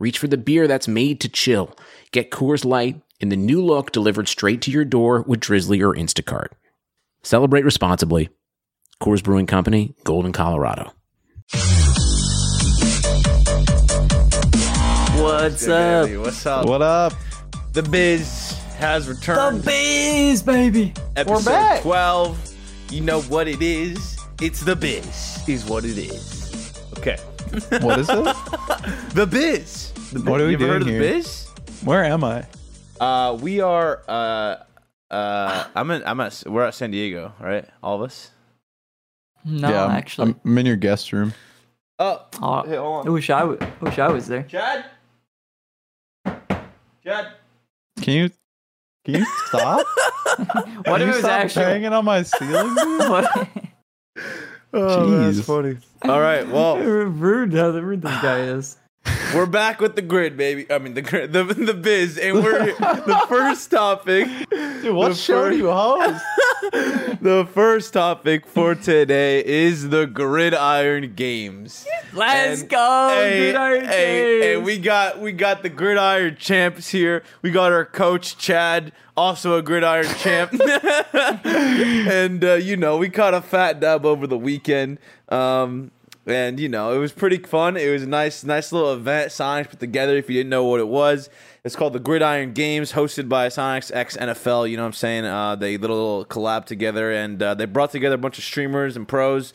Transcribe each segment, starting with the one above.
reach for the beer that's made to chill. Get Coors Light in the new look delivered straight to your door with Drizly or Instacart. Celebrate responsibly. Coors Brewing Company, Golden, Colorado. What's up? What's up? What up? The Biz has returned. The. Biz, baby. Episode back. 12. You know what it is. It's The Biz, is what it is. Okay. What is this? The Biz. The Biz. What are we you ever heard of The? Biz? Where am I? Uh, we are, uh, uh, I'm in, I'm at, we're at San Diego, right? All of us? No, I'm- actually. I'm, I'm in your guest room. Oh, Oh, hey, hold I wish I, w- I wish I was there. Chad? Chad? Can you can you stop? What Can if you it was stop actually? hanging on my ceiling? Dude? What? Oh, that's funny. All right, well, rude how rude this guy is. We're back with the grid, baby. I mean, the grid, the, the biz, and we're the first topic. Dude, what the show first- do you host? The first topic for today is the Gridiron Games. Let's And- go, hey, Gridiron hey, hey, we got we got the Gridiron champs here. We got our coach Chad, also a Gridiron champ, and uh, you know we caught a fat dub over the weekend. Um, and you know it was pretty fun. It was a nice, nice little event Psyonix put together. If you didn't know what it was, it's called the Gridiron Games, hosted by Psyonix X NFL. You know what I'm saying? Uh, they little, collab together, and uh, they brought together a bunch of streamers and pros.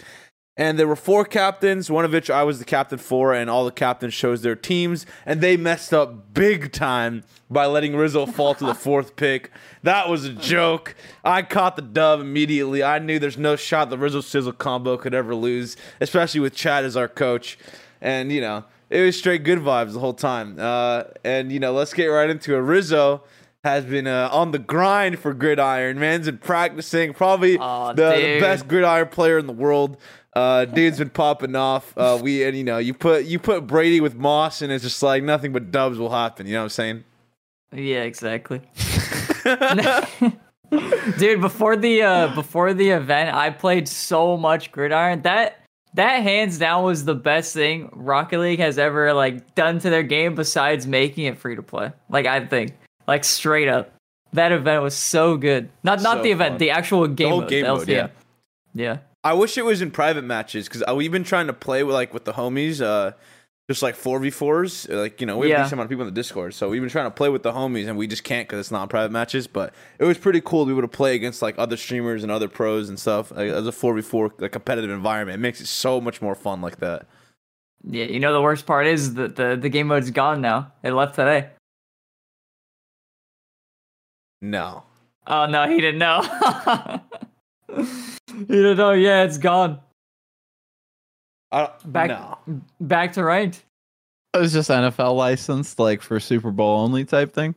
And there were four captains, one of which I was the captain for, and all the captains chose their teams, and they messed up big time by letting Rizzo fall to the fourth pick. That was a joke. I caught the dub immediately. I knew there's no shot the Rizzo Sizzle combo could ever lose, especially with Chad as our coach. And, you know, it was straight good vibes the whole time. Uh, and, you know, let's get right into it. Rizzo has been uh, on the grind for Gridiron. Man's been practicing, probably Aw, the, the best gridiron player in the world. Uh, dude's been popping off. Uh, we and you know you put you put Brady with Moss, and it's just like nothing but dubs will happen. You know what I'm saying? Yeah, exactly. Dude, before the uh before the event, I played so much gridiron. That that hands down was the best thing Rocket League has ever like done to their game besides making it free to play. Like I think. Like straight up. That event was so good. Not not So the event, fun. the actual game whole mode. game the mode, yeah. Yeah. I wish it was in private matches because we've been trying to play with like with the homies, uh, just like four v fours. Like you know, we have Yeah. a decent amount of people in the Discord, so we've been trying to play with the homies, and we just can't because it's not private matches. But it was pretty cool to be able to play against like other streamers and other pros and stuff like, as a four v four like competitive environment. It makes it so much more fun like that. Yeah, you know the worst part is that the, the game mode's gone now. It left today. No, Oh no, he didn't know. he didn't know. Yeah, it's gone. I don't, Back no. back to ranked. It was just NFL licensed, like for Super Bowl only type thing.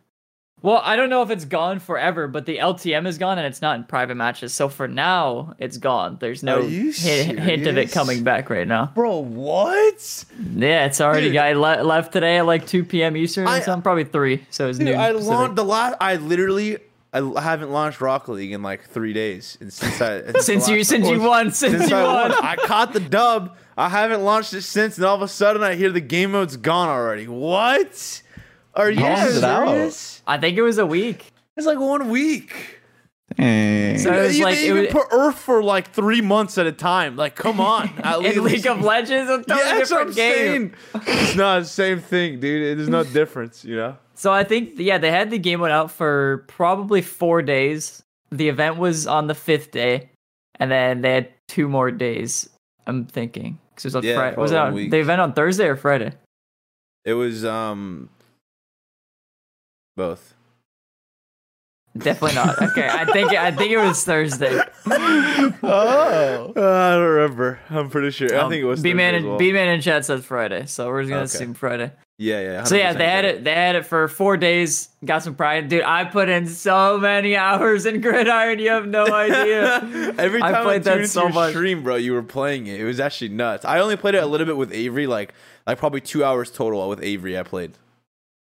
Well, I don't know if it's gone forever, but the LTM is gone and it's not in private matches. So for now, it's gone. There's no hint, hint of it coming back right now. Bro, what? Yeah, it's already Dude. got le- left today at like 2 p.m. Eastern or I- something, probably 3. So it's Dude, noon. I Pacific. launched the last. I literally. I l- haven't launched Rocket League in like three days, and since I the since you last- since you won, since, since you I won. won, I caught the dub. I haven't launched it since, and all of a sudden I hear the game mode's gone already. What? Are you How long is it out? serious? I think it was a week. It's like one week. Dang. So it was they like it even was, put Earth for like three months at a time. Like, come on, at in League of Legends, a totally Yeah, that's I'm different game. saying. It's not the same thing, dude. There's no difference, you know. So I think yeah, they had the game went out for probably four days. The event was on the fifth day, and then they had two more days. I'm thinking because it was on Yeah, Friday. Was it on, a week. the event on Thursday or Friday? It was um both. Definitely not. Okay, I think I think it was Thursday. oh. Uh, I don't remember. I'm pretty sure. I Um, think it was B man and well. B man in chat says Friday, so we're just gonna Okay. assume Friday. Yeah, yeah. So yeah, they had it. They had it for four days. Got some pride, dude. I put in so many hours in Gridiron. You have no idea. Every I time I, played that so your much. stream, bro, you were playing it. It was actually nuts. I only played it a little bit with Avery, like like probably two hours total with Avery. I played.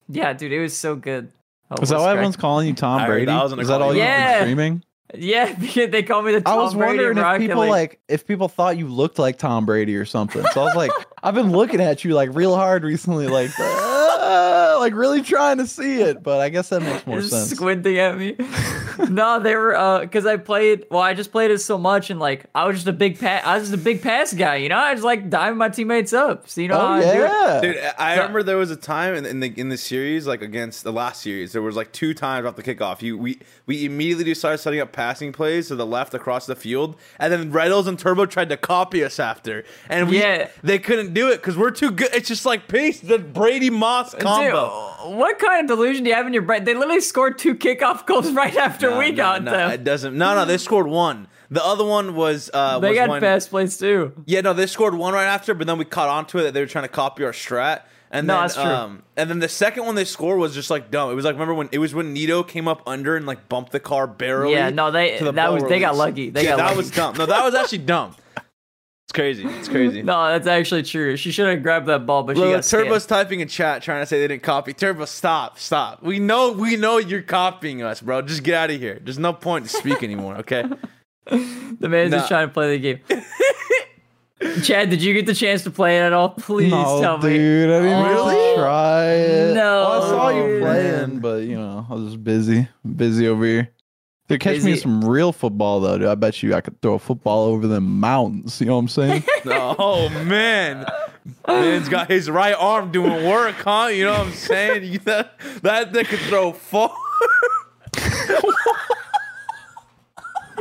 yeah, dude, it was so good. Oh, Is that why crack- everyone's calling you Tom Brady? that was Is that all you've Yeah. been streaming? Yeah, because they call me the Tom Brady. I was Brady wondering of if Rocket people League. like if people thought you looked like Tom Brady or something. So I was like, I've been looking at you like real hard recently, like uh, like really trying to see it. But I guess that makes more Just sense. squinting at me. no, they were uh because I played well, I just played it so much and like I was just a big pass I was just a big pass guy, you know? I just like diving my teammates up. So you know how Oh I yeah, Dude, I I So- remember there was a time in, in the in the series, like against the last series, there was like two times off the kickoff. You we we immediately started setting up passing plays to the left across the field, and then Reynolds and Turbo tried to copy us after, and we Yeah. they couldn't do it because we're too good. It's just like pace the Brady Moss combo. Dude, what kind of delusion do you have in your brain? They literally scored two kickoff goals right after No, we no, got no, them. It doesn't. No, no, they scored one. The other one was uh they was got when, fast plays too. Yeah, no, they scored one right after, but then we caught on to it that they were trying to copy our strat. And No, then, that's true. um, and then the second one they scored was just like dumb. It was like remember when it was when Nito came up under and like bumped the car barely. Yeah, no, they- that was- they got lucky. They yeah, got that lucky. was dumb. No, that was actually dumb. It's crazy. It's crazy. No, that's actually true. She should have grabbed that ball, but she got scammed. Turbo's typing in chat trying to say they didn't copy. Turbo, stop, stop. We know, we know you're copying us, bro. Just get out of here. There's no point to speak anymore. Okay. The man's just trying to play the game. Chad, did you get the chance to play it at all? Please no, tell me. dude, I didn't even Really? to try it. No, Well, I saw you playing, but you know, I was just busy, busy over here. Dude, catch me Busy. some real football though, dude. I bet you I could throw a football over the mountains. You know what I'm saying? Oh man, man's got his right arm doing work, huh? You know what I'm saying? You, that that thing could throw far.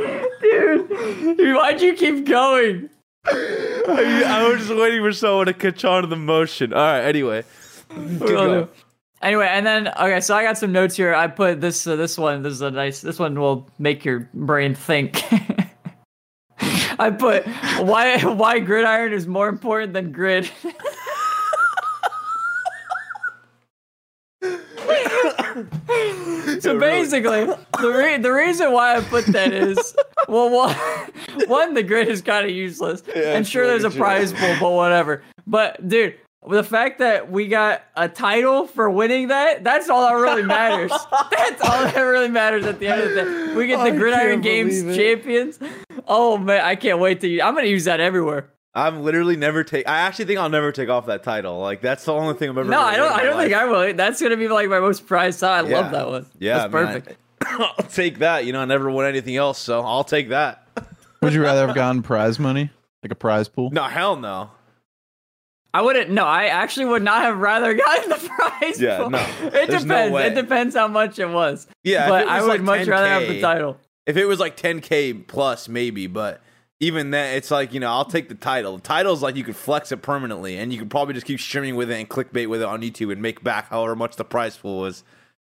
Dude, why'd you keep going? I, I was just waiting for someone to catch on to the motion. All right. Anyway, oh, keep going. Anyway, and then okay, so I got some notes here. I put this uh, this one. This is a nice. This one will make your brain think. I put why why gridiron is more important than grid. so basically, the re- the reason why I put that is well, one, one the grid is kind of useless, and sure there's a prize pool, but whatever. But dude, the fact that we got a title for winning that—that's all that really matters. that's all that really matters at the end of the day. We get the I Gridiron Games it. champions. Oh man, I can't wait to. Use, I'm gonna use that everywhere. I'm literally never take. I actually think I'll never take off that title. Like that's the only thing I'm ever. No, I don't. wear I my don't think. I will. That's gonna be like my most prized time. I Yeah. love that one. Yeah, that's man. perfect. I'll take that. You know, I never won anything else, so I'll take that. Would you rather have gotten prize money, like a prize pool? No, hell no. I wouldn't. No, I actually would not have rather gotten the prize. Yeah, pool. no. It There's no depends. it depends how much it was. Yeah, but it I would like, much rather have the title. If it was like 10k plus, maybe, but even then, it's like you know, I'll take the title. The title's like you could flex it permanently, and you could probably just keep streaming with it and clickbait with it on YouTube and make back however much the prize pool was.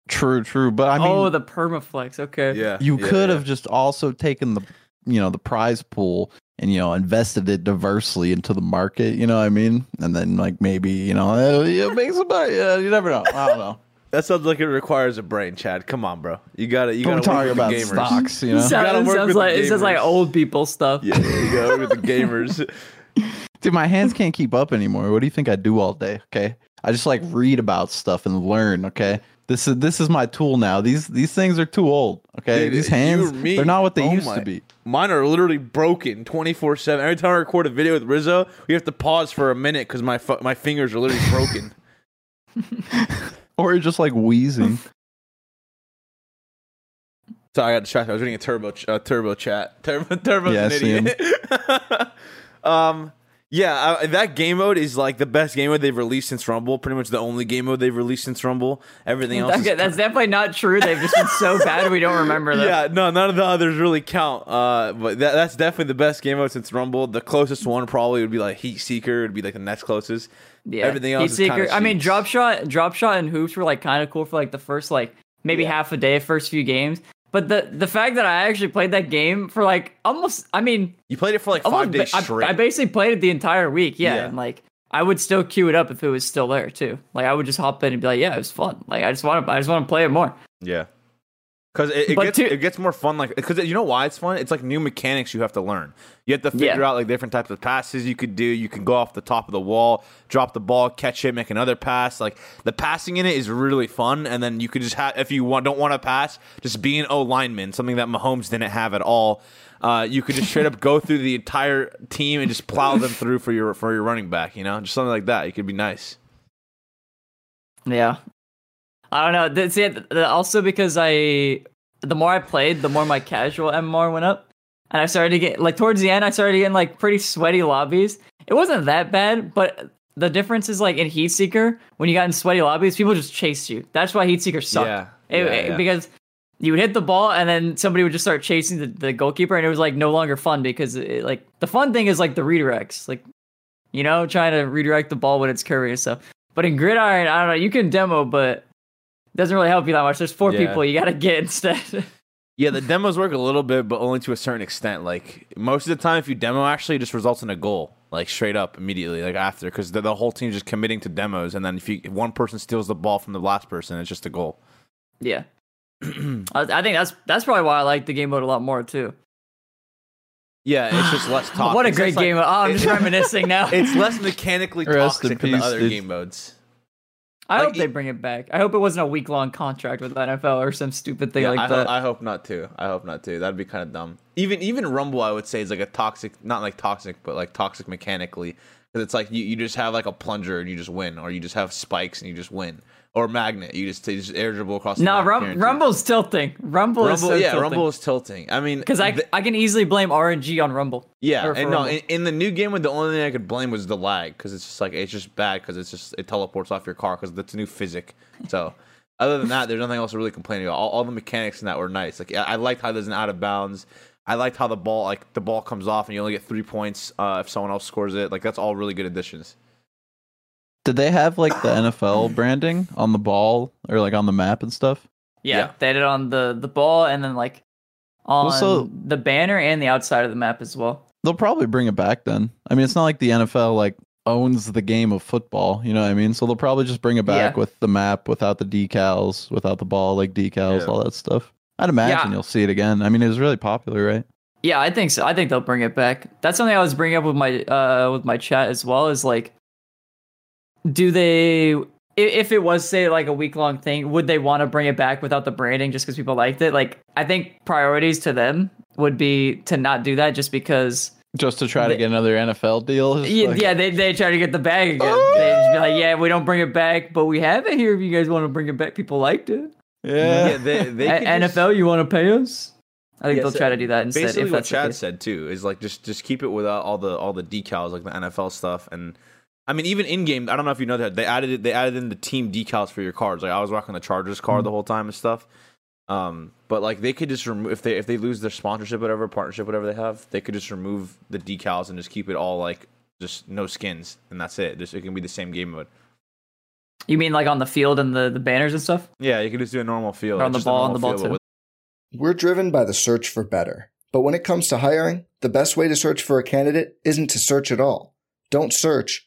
True, true. But I mean, oh, the permaflex. Okay. Yeah, you yeah, could yeah. have just also taken the, you know, the prize pool and you know invested it diversely into the market. You know what I mean? And then like maybe you know it makes it better. Yeah, you never know. I don't know. That sounds like it requires a brain, Chad. Come on, bro. You gotta you gotta talk work with about the gamers. stocks, you know. Sounds, gotta work sounds with like it sounds like old people stuff. Yeah, you gotta work with the gamers. Dude, my hands can't keep up anymore. What do you think I do all day? Okay, I just like read about stuff and learn. Okay, this is this is my tool now. These these things are too old. Okay, Dude, these hands me, they're not what they Oh used my- to be. Mine are literally broken 24 7. Every time I record a video with Rizzo, we have to pause for a minute because my fu- my fingers are literally broken. Or you're just like wheezing. Sorry, I got distracted. I was reading a turbo ch- uh, turbo chat. Turbo turbo's Yeah, an I see him. idiot. um, yeah, that game mode is like the best game mode they've released since Rumble. Pretty much the only game mode they've released since Rumble. Everything else, Okay, that's definitely not true. They've just been so bad we don't remember them. Yeah, no, none of the others really count. Uh, but that, that's definitely the best game mode since Rumble. The closest one probably would be like Heat Seeker. It'd be like the next closest. Yeah. Everything else is Heat Seeker. I mean, drop shot, drop shot, and hoops were like kind of cool for like the first like maybe Yeah. half a day, first few games. But the the fact that I actually played that game for like almost, I mean, You played it for like five days I, straight. I basically played it the entire week. Yeah, Yeah. and like I would still queue it up if it was still there too. Like I would just hop in and be like, yeah, it was fun. Like I just want to, I just want to play it more. Yeah. Because it, it gets to- it gets more fun, like because you know why it's fun. It's like new mechanics you have to learn. You have to figure Yeah. out like different types of passes you could do. You can go off the top of the wall, drop the ball, catch it, make another pass. Like the passing in it is really fun. And then you could just have if you want don't want to pass, just be an O lineman, something that Mahomes didn't have at all. Uh, you could just straight up go through the entire team and just plow them through for your for your running back. You know, just something like that. It could be nice. Yeah. I don't know. It. Also because I, the more I played, the more my casual MMR went up, and I started to get like towards the end, I started getting like pretty sweaty lobbies. It wasn't that bad, but the difference is like in Heat Seeker, when you got in sweaty lobbies, people just chased you. That's why Heat Seeker sucked. Yeah. It- Yeah, it- yeah. because you would hit the ball and then somebody would just start chasing the, the goalkeeper and it was like no longer fun because it, like the fun thing is like the redirects like you know trying to redirect the ball when it's curvy and stuff but in gridiron i don't know you can demo but doesn't really help you that much there's four Yeah. people you gotta get instead Yeah, the demos work a little bit, but only to a certain extent. Like most of the time, if you demo, actually, it just results in a goal, like straight up immediately, like after, because the, the whole team's just committing to demos, and then if you if one person steals the ball from the last person, it's just a goal. yeah I, I think that's that's probably why i like the game mode a lot more too Yeah, it's just less talk. what a great just like- game oh i'm just reminiscing now It's less mechanically Rest in toxic than the other dude. game modes. I like, hope they bring it back i hope it wasn't a week-long contract with the nfl or some stupid thing Yeah, like I, that hope, I hope not too. I hope not too. That'd be kind of dumb. Even even Rumble, I would say is like a toxic, not like toxic, but like toxic mechanically. Because it's like you, you just have like a plunger and you just win, or you just have spikes and you just win, or magnet, you just you just air dribble across. the no Rum- rumble's tilting rumble, is so yeah, tilting. Rumble is tilting. I mean, Because I, the- I can easily blame RNG on Rumble. yeah, and no, Rumble. in, in the new game, the only thing I could blame was the lag because it's just like it's just bad because it's just it teleports off your car because that's a new physic. So. Other than that, there's nothing else to really complain about. All, all the mechanics in that were nice. Like I, I liked how there's an out of bounds. I liked how the ball like the ball comes off and you only get three points uh, if someone else scores it. Like that's all really good additions. Did they have like the NFL branding on the ball or like on the map and stuff? Yeah, Yeah. they did on the, the ball and then like on Also- the banner and the outside of the map as well. They'll probably bring it back then. I mean, it's not like the NFL like owns the game of football, you know what I mean? So they'll probably just bring it back Yeah. with the map, without the decals, without the ball like decals, Yeah. all that stuff. I'd imagine Yeah. you'll see it again. I mean, it was really popular, right? Yeah, I think so. I think they'll bring it back. That's something I was bringing up with my uh with my chat as well. Is like, do they if it was say like a week long thing, would they want to bring it back without the branding just because people liked it? Like, I think priorities to them would be to not do that just because. Just to try to get another NFL deal. Yeah, like- yeah, they they try to get the bag again. Oh! They just be like, yeah, we don't bring it back, but we have it here. If you guys want to bring it back, people liked it. yeah. they, they A- could just- NFL, you want to pay us? I think Yeah, they'll so try to do that instead. Basically, if what that's the Chad case. said too is like just just keep it without all the all the decals like the NFL stuff and. I mean, even in game, I don't know if you know that they added it. They added in the team decals for your cards. Like I was rocking the Chargers card the whole time and stuff. Um, but like they could just remove if they if they lose their sponsorship, whatever partnership, whatever they have, they could just remove the decals and just keep it all like just no skins, and that's it. Just it can be the same game mode. You mean like on the field and the, the banners and stuff? Yeah, you can just do a normal field Or on the ball, on the ball too. with- We're driven by the search for better. But when it comes to hiring, the best way to search for a candidate isn't to search at all. Don't search,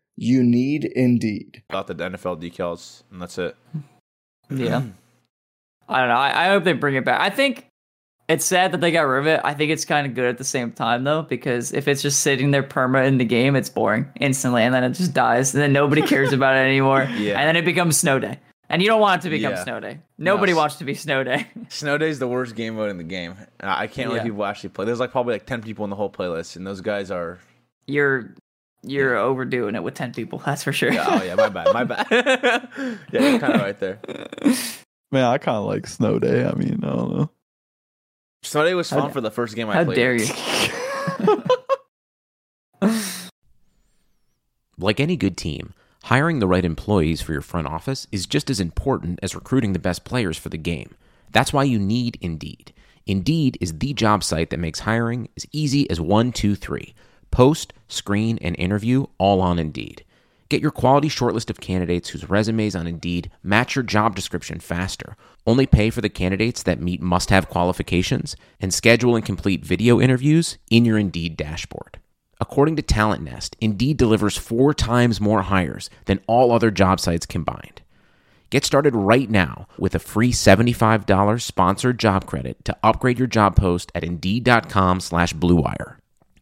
You need Indeed. Got the NFL decals, and that's it. Yeah. I don't know. I, I hope they bring it back. I think it's sad that they got rid of it. I think it's kind of good at the same time though, because if it's just sitting there perma in the game, it's boring instantly, and then it just dies, and then nobody cares about it anymore. Yeah. And then it becomes snow day, and you don't want it to become Yeah. snow day. Nobody No. wants to be snow day. Snow day is the worst game mode in the game. I I can't Yeah. let people actually play. There's like probably like ten people in the whole playlist, and those guys are. you're you're overdoing it with ten people. That's for sure. Yeah, oh yeah, my bad, my bad. yeah, you're kind of right there. Man, I kind of like snow day. I mean, I don't know. Snow Day was fun da- for the first game I How played. dare you? Like any good team, hiring the right employees for your front office is just as important as recruiting the best players for the game. That's why you need Indeed. Indeed is the job site that makes hiring as easy as one, two, three. Post, screen, and interview all on Indeed. Get your quality shortlist of candidates whose resumes on Indeed match your job description faster. Only pay for the candidates that meet must have qualifications and schedule and complete video interviews in your Indeed dashboard. According to Talent Nest, Indeed delivers four times more hires than all other job sites combined. Get started right now with a free $75 sponsored job credit to upgrade your job post at Indeed.com slash BlueWire.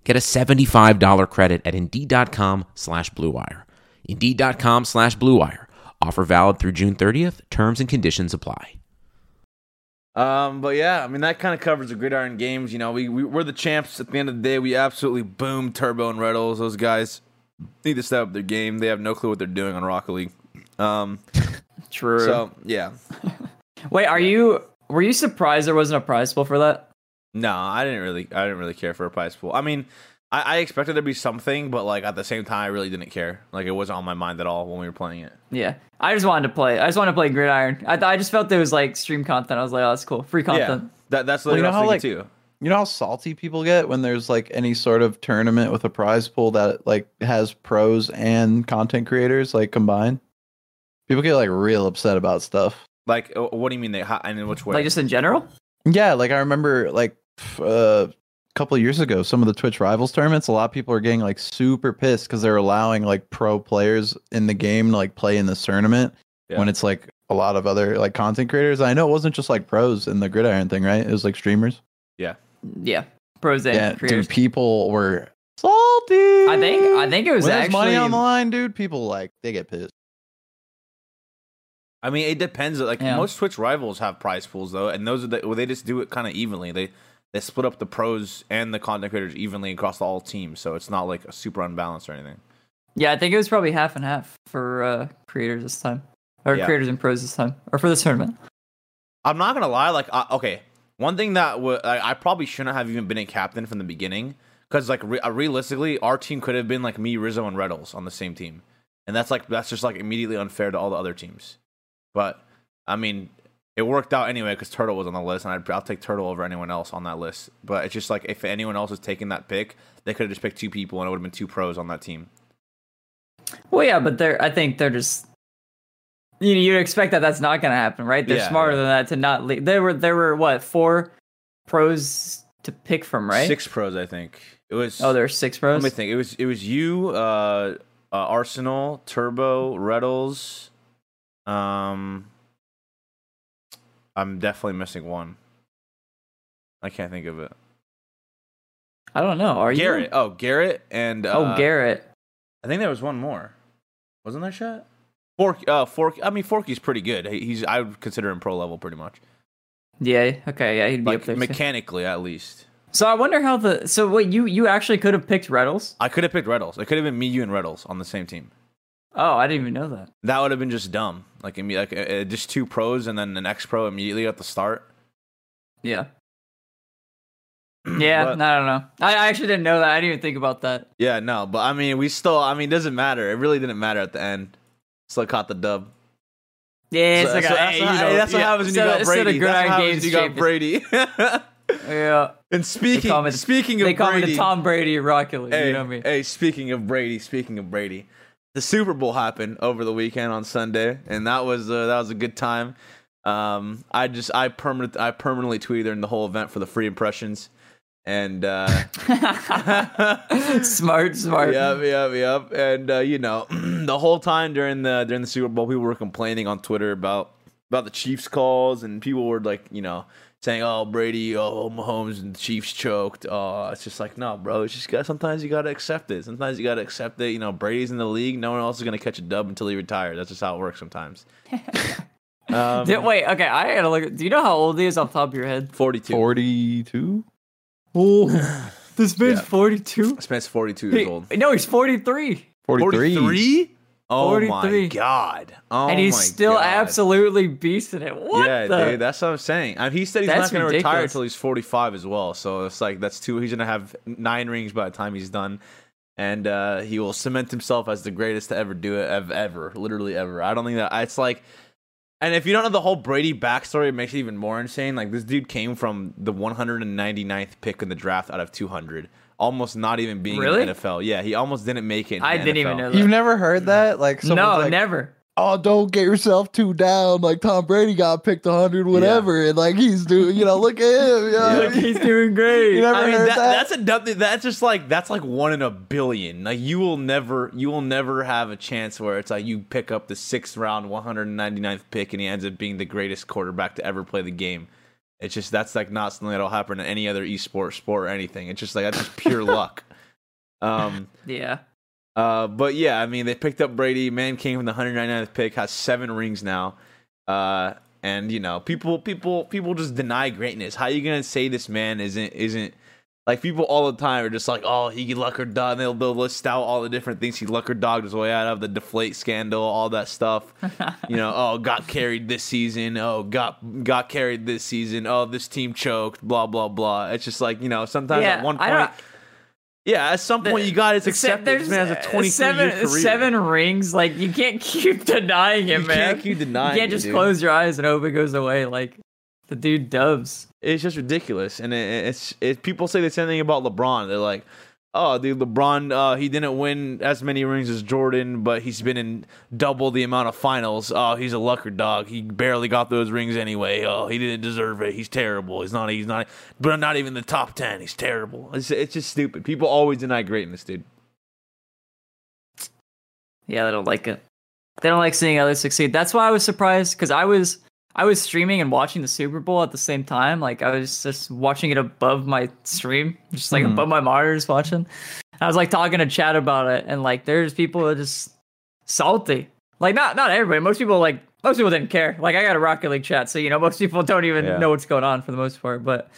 Get a $75 credit at Indeed.com slash BlueWire. Indeed.com slash BlueWire. Offer valid through June 30th. Terms and conditions apply. Um, but yeah, I mean that kind of covers the gridiron games. You know, we, we we're the champs. At the end of the day, we absolutely boomed Turbo and Retals. Those guys need to step up their game. They have no clue what they're doing on Rocket League. Um, True. so yeah, Wait, are you? Were you surprised there wasn't a prize pool for that? No, I didn't really, I didn't really care for a prize pool. I mean, I, I expected there to be something, but like at the same time, I really didn't care. Like it wasn't on my mind at all when we were playing it. Yeah, I just wanted to play. I just wanted to play Gridiron. I, th- I just felt there was like stream content. I was like, oh, that's cool, free Yeah, content. that that's Well, you know what I was how, thinking too. You know how salty people get when there's like any sort of tournament with a prize pool that like has pros and content creators like combined? People get like real upset about stuff. Like, uh, what do you mean they? How, and in which way? Like just in general. Yeah, like I remember like uh, a couple of years ago, some of the Twitch Rivals tournaments, a lot of people are getting like super pissed because they're allowing like pro players in the game to like play in this tournament Yeah. when it's like a lot of other like content creators. I know it wasn't just like pros in the gridiron thing, right? It was like streamers. Yeah, Yeah. pros and yeah, creators. dude, people were salty. I think I think it was when there's actually money on the line, dude, people like they get pissed. I mean, it depends. Like Yeah. most Twitch rivals have prize pools though, and those are the well, they just do it kind of evenly. They they split up the pros and the content creators evenly across all teams, so it's not like a super unbalanced or anything. Yeah, I think it was probably half and half for uh, creators this time, or Yeah. creators and pros this time, or for this tournament. I'm not gonna lie. Like, I, okay, one thing that w- I, I probably shouldn't have even been a captain from the beginning, because like re- uh, realistically, our team could have been like me, Rizzo, and Retals on the same team, and that's like that's just like immediately unfair to all the other teams. But I mean, it worked out anyway because Turtle was on the list, and I'd, I'll take Turtle over anyone else on that list. But it's just like if anyone else was taking that pick, they could have just picked two people, and it would have been two pros on that team. Well, yeah, but they're I think they're just you you'd expect that that's not going to happen, right? They're Yeah, smarter yeah. than that to not leave. There were there were what four pros to pick from, right? Six pros, I think. It was. Oh, there six Let pros. me think. It was it was you, uh, uh Arsenal, Turbo, Retals. Um, I'm definitely missing one. I can't think of it. I don't know. Are Garrett. you? Oh, Garrett and uh, Oh, Garrett. I think there was one more. Wasn't there shot? Fork. Uh, Fork. I mean, Forky's pretty good. He's. I would consider him pro level pretty much. Yeah. Okay. Yeah, he'd be up Like there. too. mechanically, at least. So I wonder how the so wait you you actually could have picked Reynolds. I could have picked Reynolds. It could have been me, you, and Reynolds on the same team. Oh, I didn't even know that. That would have been just dumb. Like, like uh, uh, just two pros and then an ex pro immediately at the start. Yeah. Yeah, But- I don't know. I, I actually didn't know that. I didn't even think about that. Yeah, no, but I mean, we still. I mean, it doesn't matter. It really didn't matter at the end. Still caught the dub. Yeah, it's So- like so a, that's, hey, what, you know, that's what yeah, happens when you got Brady. That's what happens games when you got. Brady. Yeah. and speaking call me the- speaking They of call me the Tom Brady of Rocket League. hey, you know what I mean? hey, speaking of Brady, speaking of Brady, the Super Bowl happened over the weekend on Sunday, and that was uh, that was a good time. Um, I just I permanent I permanently tweeted during the whole event for the free impressions, and uh, smart, smart. Yep, yep, yep. And uh, you know, the whole time during the during the Super Bowl, people were complaining on Twitter about about the Chiefs calls, and people were like, you know, saying, "Oh, Brady, oh, Mahomes and the Chiefs choked." Oh, it's just like, no, bro. It's just got, sometimes you gotta accept it. Sometimes you gotta accept it. You know, Brady's in the league. No one else is gonna catch a dub until he retires. That's just how it works sometimes. um, Did- wait, okay, I gotta look. Do you know how old he is off the top of your head? Forty-two. 42? Oh, this man's Yeah. 42. Spence forty-two years old. No, he's 43. 43. Forty-three. Oh my 43. god! Oh and he's my still God. absolutely beasting it. What yeah, the? dude, that's what I'm saying. I mean, he said he's That's not going to retire until he's 45 as well. So it's like that's two. He's going to have nine rings by the time he's done, and uh, he will cement himself as the greatest to ever do it, ev- ever, literally ever. I don't think that it's like. And if you don't know the whole Brady backstory, it makes it even more insane. Like this dude came from the 199th pick in the draft out of 200, almost not even being Really? in the NFL. Yeah, he almost didn't make it. in I the didn't even know that. You've never heard that? Like, no, like, never. oh, don't get yourself too down. Like Tom Brady got picked 100, whatever, and like he's doing, you know, look at him. You know? Look, he's doing great. You never I mean, heard that, that? that's a dumb. That's just like that's like one in a billion. Like you will never, you will never have a chance where it's like you pick up the sixth round, 199th pick, and he ends up being the greatest quarterback to ever play the game. It's just that's like not something that'll happen in any other esport sport or anything. It's just like that's just pure luck. Um, yeah. uh, but yeah, I mean, they picked up Brady. Man came from the 199th pick, has seven rings now. Uh, and you know, people, people, people just deny greatness. How you gonna say this man isn't isn't like people all the time are just like, oh, he luck or dog. They'll they'll list out all the different things he luck or dogged his way out of the deflate scandal, all that stuff. you know, oh, got carried this season. Oh, got got carried this season. Oh, this team choked. Blah blah blah. It's just like you know, sometimes yeah. at one point. Yeah, at some point you got to accept. This man has a 23 seven, year career. seven rings. Like you can't keep denying it, You man. can't keep denying You can't just dude. close your eyes and hope it goes away. Like the dude dubs. It's just ridiculous, and it, it's it, people say the same thing about LeBron. They're like, "Oh, dude, LeBron, uh, he didn't win as many rings as Jordan, but he's been in double the amount of finals. Oh, he's a lucker dog. He barely got those rings anyway. Oh, he didn't deserve it. He's terrible. He's not. He's not. But not even the top ten. He's terrible. It's it's just stupid. People always deny greatness, dude. Yeah, they don't like it. They don't like seeing others succeed. That's why I was surprised because I was I was streaming and watching the Super Bowl at the same time. Like I was just watching it above my stream, just like Mhm. above my monitors watching. I was like talking to chat about it, and like there's people that are just salty. Like not not everybody. Most people like most people didn't care. Like I got a Rocket League chat, so you know most people don't even Yeah. know what's going on for the most part. But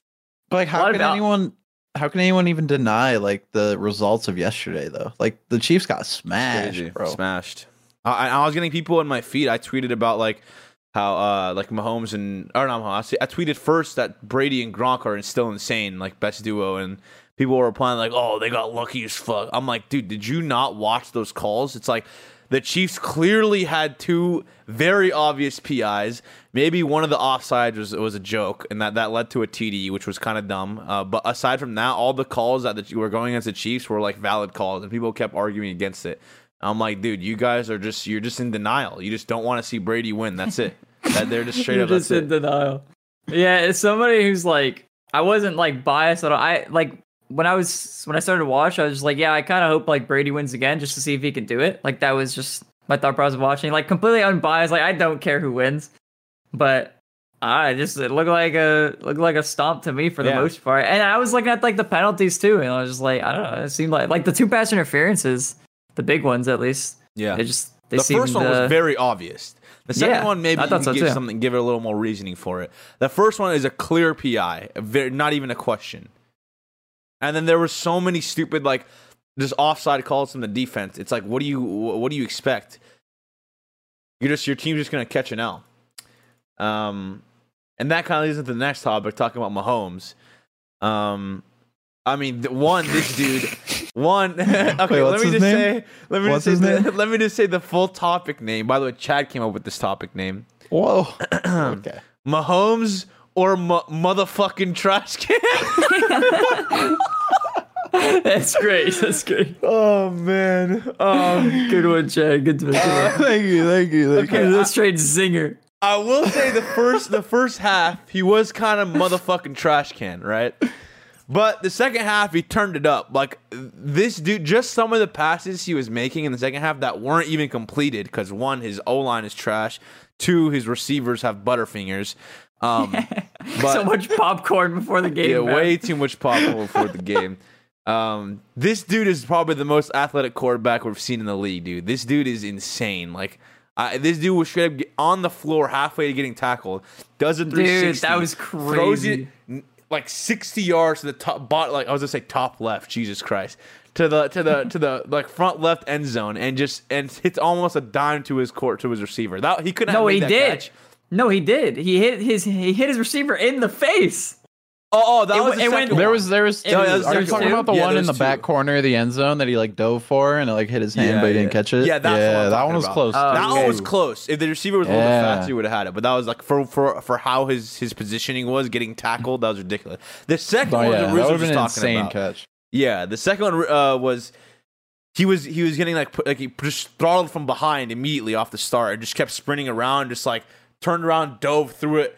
But like, how What can about- anyone? How can anyone even deny like the results of yesterday though? Like the Chiefs got smashed, Crazy. bro. Smashed. I, I was getting people in my feed. I tweeted about like how uh like Mahomes and or not Mahomes. I tweeted first that Brady and Gronk are still insane, like best duo, and people were replying like, "Oh, they got lucky as fuck." I'm like, dude, did you not watch those calls? It's like the Chiefs clearly had two very obvious PIs. Maybe one of the offsides was was a joke, and that, that led to a TD, which was kind of dumb. Uh, but aside from that, all the calls that the, were going against the Chiefs were like valid calls, and people kept arguing against it. I'm like, dude, you guys are just you're just in denial. You just don't want to see Brady win. That's it. that they're just straight You're up. just in it. denial. Yeah, it's somebody who's like, I wasn't like biased at all. I like when I was when I started to watch, I was just like, yeah, I kind of hope like Brady wins again just to see if he can do it. Like that was just my thought process of watching. Like completely unbiased. Like I don't care who wins, but I just it looked like a looked like a stomp to me for the Yeah. most part. And I was looking at like the penalties too, and I was just like, I don't know. It seemed like like the two pass interferences, the big ones at least. Yeah. They just they the first one was very obvious. The second Yeah, one, maybe you can so give too. something, give it a little more reasoning for it. The first one is a clear PI, a very, not even a question. And then there were so many stupid like just offside calls from the defense. It's like, what do you what do you expect? You're just your team's just gonna catch an L. Um, and that kind of leads into the next topic, talking about Mahomes. Um, I mean, one, this dude, one. okay, let what's me his just name? say, let me What's just say, the, let me just say the full topic name. By the way, Chad came up with this topic name. Whoa. okay. Mahomes or mo- motherfucking trash can. That's great. That's great. oh man. Um, Good one, Chad. Good one. Good one. thank you, thank you, thank Okay, you. That's straight zinger. I will say the first the first half he was kind of motherfucking trash can, right? But the second half he turned it up. Like this dude, just some of the passes he was making in the second half that weren't even completed because one, his O line is trash. Two, his receivers have butterfingers. Um, but so much popcorn before the game. yeah, man. way too much popcorn before the game. Um, this dude is probably the most athletic quarterback we've seen in the league, dude. This dude is insane. Like, I, this dude was straight up on the floor halfway to getting tackled. Does a Dude, that was Throws it crazy. Like 60 yards to the top, bot, like I was gonna say top left. Jesus Christ. To the to the to the like front left end zone and just and hits almost a dime to his court to his receiver. That he couldn't. No, have made he that did. Catch. No, he did. He hit his he hit his receiver in the face. Oh, oh, that It was the it went- second There was there was It two. was- Are there you talking two? about the Yeah, one in there's the back corner of the end zone that he like dove for and it like hit his hand, Yeah, but he didn't yeah. catch it? Yeah, that's what yeah, that one was about. close. Oh, that too. one was close. If the receiver was a little bit faster, he would have had it. But that was like for for for how his his positioning was getting tackled. That was ridiculous. The second Oh, one, yeah, the that was an talking insane about. catch. Yeah, the second one uh, was he was he was getting like like he just throttled from behind immediately off the start. And just kept sprinting around, just like turned around, dove through it.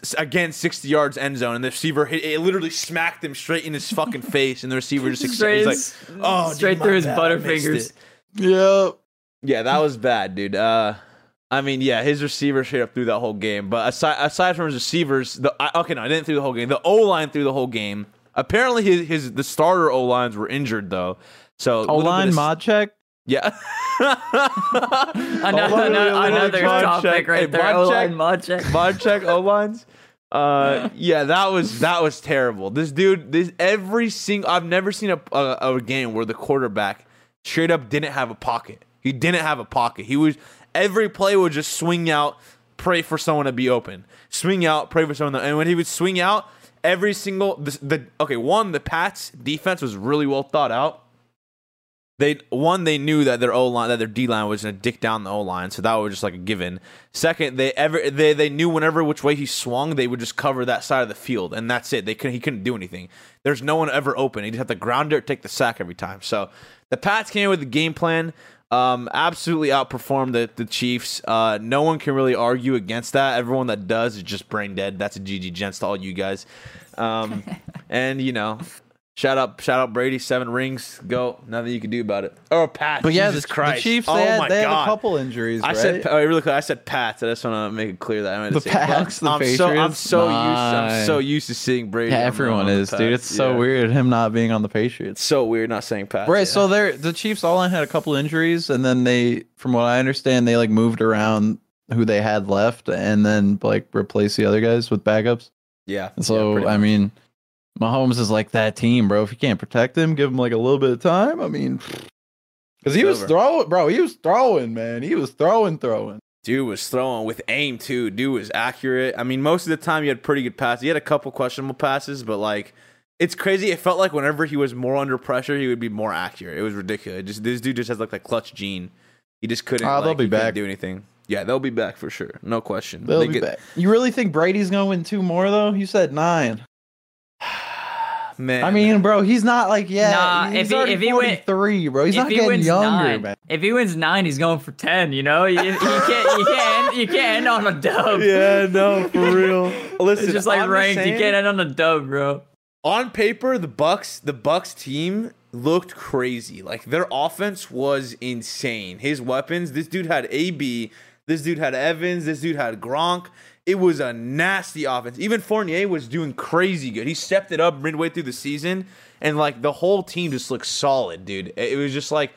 S- Again, sixty yards end zone, and the receiver hit. It literally smacked him straight in his fucking face, and the receiver just accept- Straight, he's like, "Oh, straight my through his bad, butterfingers. it." Yep. Yeah, that was bad, dude. Uh, I mean, yeah, his receiver straight up through that whole game. But aside aside from his receivers, the I, okay, no, I didn't through the whole game. The O line through the whole game. Apparently, his his the starter O lines were injured though. So O line bit of- mod check. Yeah. Another, Hold another, wait, wait, another topic check. right Hey, there. mod O check. line mod check. mod check O lines. Uh, yeah, that was that was terrible. This dude, this every single I've never seen a, a a game where the quarterback straight up didn't have a pocket. He didn't have a pocket. He was every play would just swing out, pray for someone to be open, swing out, pray for someone. To, and when he would swing out, every single the, the okay one the Pats defense was really well thought out. They one they knew that their O line that their D line was gonna dick down the O line, so that was just like a given. Second, they ever they they knew whenever which way he swung, they would just cover that side of the field, and that's it. They couldn't he couldn't do anything. There's no one ever open. He just had to ground it, take the sack every time. So the Pats came in with the game plan. Um, absolutely outperformed the, the Chiefs. Uh, no one can really argue against that. Everyone that does is just brain dead. That's a GG gents to all you guys. Um, and you know, shout out, shout out Brady, seven rings. Go, nothing you can do about it. Or Pat. But yeah, Jesus the, the Christ. Chiefs oh they, had, my they had God. a couple injuries. I right? said oh, really quick. I said Pat. I just want to make it clear that I meant The to say Pats, the I'm so I'm Patriots? so used. I'm so used to seeing Brady. Yeah, everyone on the is, dude. It's so weird him not being on the Patriots. So weird not saying Pat. Right, yeah. so they're the Chiefs all had a couple injuries, and then they, from what I understand, they like moved around who they had left, and then like replaced the other guys with backups. yeah. And so yeah, I mean, Mahomes is like that team, bro. If you can't protect him, give him like a little bit of time. I mean, because he was throwing, bro. He was throwing, man. He was throwing, throwing. Dude was throwing with aim too. Dude was accurate. I mean, most of the time he had pretty good passes. He had a couple questionable passes, but like it's crazy. It felt like whenever he was more under pressure, he would be more accurate. It was ridiculous. Just this dude just has like that clutch gene. He just couldn't. Oh, they'll be back. do anything. Yeah, they'll be back for sure. No question. They'll They be get- back. You really think Brady's going to win two more though? You said nine. Man, I mean, bro, he's not like yeah. Nah, he's if he- already if he win- 43, bro. He's not he getting younger, nine, man. if he wins nine, he's going for ten. You know, you, you can't, you can't, end, you can't end on a dub. yeah, no, for real. Listen, it's just like I'm ranked. You can't end on a dub, bro. on paper, the Bucs, the Bucs team looked crazy. Like their offense was insane. His weapons, this dude had AB, this dude had Evans, this dude had Gronk. It was a nasty offense. Even Fournette was doing crazy good. He stepped it up midway through the season, and like the whole team just looked solid, dude. It was just like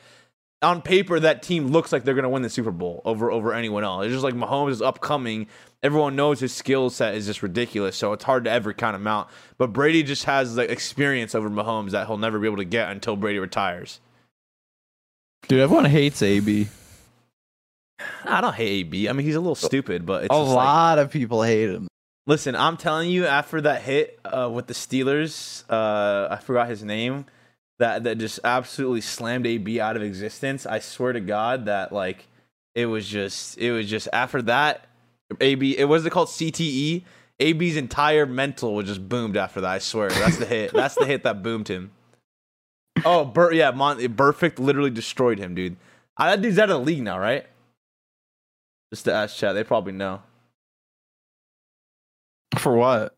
on paper that team looks like they're gonna win the Super Bowl over over anyone else. It's just like Mahomes is upcoming. Everyone knows his skill set is just ridiculous, so it's hard to ever count him out. But Brady just has the experience over Mahomes that he'll never be able to get until Brady retires. Dude, everyone hates AB. I don't hate AB. I mean, he's a little stupid, but it's a just like- lot of people hate him. Listen, I'm telling you, after that hit uh, with the Steelers, uh, I forgot his name, that that just absolutely slammed AB out of existence. I swear to God that like it was just it was just after that AB it was it called CTE. AB's entire mental was just boomed after that. I swear, that's the hit. That's the hit that boomed him. Oh, Bur- yeah, Mon- Burfict literally destroyed him, dude. Uh, that dude's out of the league now, right? Just to ask chat, they probably know. For what?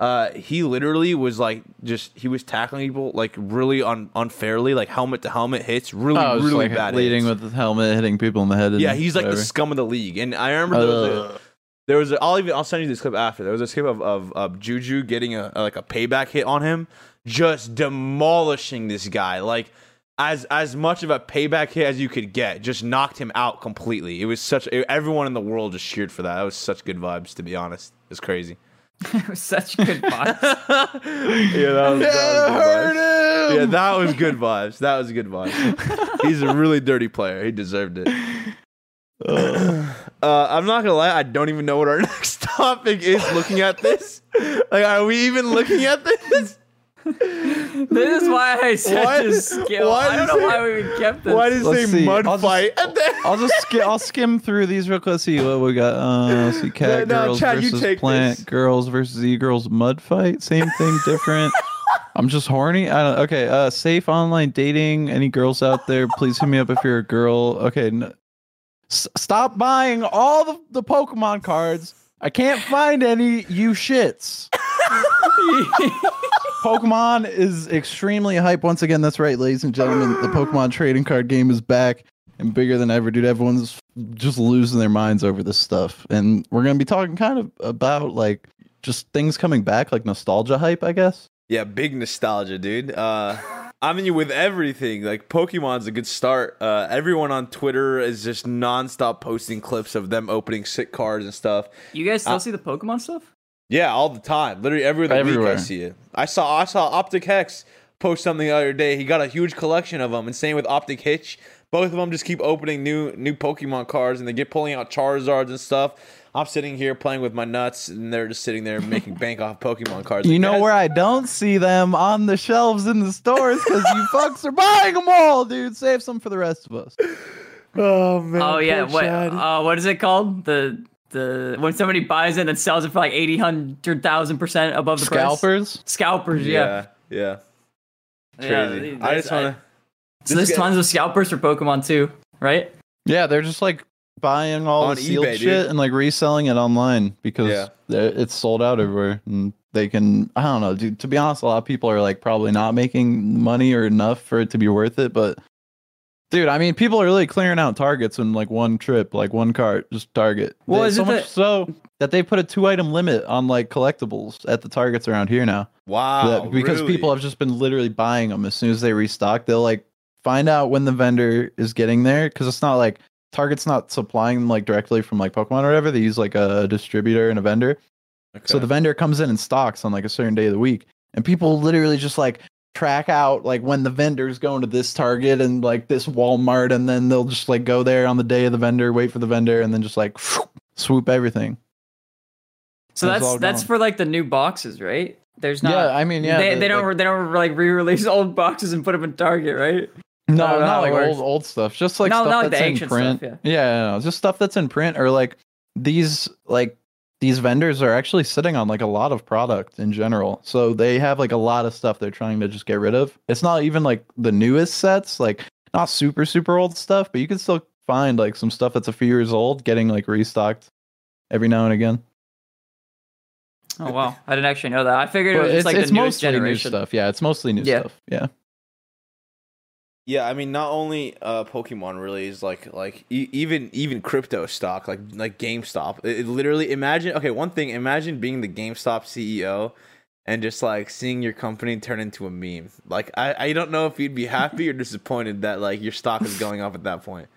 uh he literally was like just he was tackling people like really un- unfairly like helmet to helmet hits really Oh, just really like bad leading hits. with the helmet, hitting people in the head. and yeah he's like the scum of the league and i remember there was, a, Ugh. there was a, i'll even i'll send you this clip after there was a clip of, of, of juju getting a, a like a payback hit on him just demolishing this guy like as as much of a payback hit as you could get just knocked him out completely it was such everyone in the world just cheered for that that was such good vibes to be honest it's crazy it was such good vibes. yeah that was, that was good vibes. Yeah, that was good vibes. That was good vibes. He's a really dirty player. He deserved it. Uh, I'm not gonna lie. I don't even know what our next topic is. Looking at this, like, are we even looking at this? This is why I said Why- to skill. why I don't know it- why we even kept this. Why does it Let's say mud I'll just- fight? And then- I'll just sk- I'll skim through these real quick. See what we got. Uh, let's see cat No, no, girls Chad, you versus take plant this. girls versus e girls mud fight. Same thing, different. I'm just horny. I don't. Okay. Uh, safe online dating. Any girls out there? Please hit me up if you're a girl. Okay. N- S- stop buying all the, the Pokemon cards. I can't find any. You shits. Pokemon is extremely hype. Once again, that's right, ladies and gentlemen. The Pokemon trading card game is back and bigger than ever, dude. Everyone's just losing their minds over this stuff. And we're going to be talking kind of about like just things coming back, like nostalgia hype, I guess. yeah, big nostalgia, dude. Uh, I mean, with everything, like Pokemon's a good start. Uh, everyone on Twitter is just nonstop posting clips of them opening sick cards and stuff. you guys still Uh, see the Pokemon stuff? Yeah, all the time. Literally every other week I see it. I saw I saw Optic Hex post something the other day. He got a huge collection of them, and same with Optic Hitch. Both of them just keep opening new new Pokemon cards, and they get pulling out Charizards and stuff. I'm sitting here playing with my nuts, and they're just sitting there making bank off Pokemon cards. You Like, know guys- where I don't see them on the shelves in the stores because you fucks are buying them all, dude. Save some for the rest of us. Oh man. Oh yeah, poor what? Uh, what is it called? The the when somebody buys it and sells it for like eighty hundred thousand percent above the price. Scalpers. Scalpers, yeah. yeah, yeah. Yeah, Crazy. I just want to. So there's tons of scalpers for Pokemon too, right? Yeah, they're just like buying all On the sealed eBay, dude. shit and like reselling it online because Yeah. it's sold out everywhere. And they can, I don't know, dude. To be honest, a lot of people are like probably not making money or enough for it to be worth it. But dude, I mean, people are really clearing out targets in like one trip, like one cart, just target. Well, They- is so it much that- so that they put a two item limit on like collectibles at the targets around here now. Wow. that- because really? people have just been literally buying them as soon as they restock. They'll like find out when the vendor is getting there because it's not like Target's not supplying them like directly from like Pokemon or whatever. They use like a distributor and a vendor. So the vendor comes in and stocks on like a certain day of the week, and people literally just like track out like when the vendor's going to this Target and like this Walmart, and then they'll just like go there on the day of the vendor, wait for the vendor, and then just like swoop everything. So That's that's all that's gone. for like the new boxes, right? There's not. yeah, I mean, yeah, they, the- they don't like- they don't like re-release old boxes and put them in Target, right? No, I don't know not like old old stuff. Just like No, stuff not like that's the in ancient print. stuff, yeah, no, just stuff that's in print or like these like these vendors are actually sitting on like a lot of product in general. So they have like a lot of stuff they're trying to just get rid of. It's not even like the newest sets, like not super super old stuff, but you can still find like some stuff that's a few years old getting like restocked every now and again. Oh wow, I didn't actually know that. I figured it was it's like it's the newest mostly new stuff. Yeah, it's mostly new Yeah. stuff. Yeah. Yeah, I mean, not only uh, Pokemon really is like like e- even even crypto stock like like GameStop. It, it literally imagine okay one thing. Imagine being the GameStop CEO and just like seeing your company turn into a meme. Like I, I don't know if you'd be happy or disappointed that like your stock is going up at that point.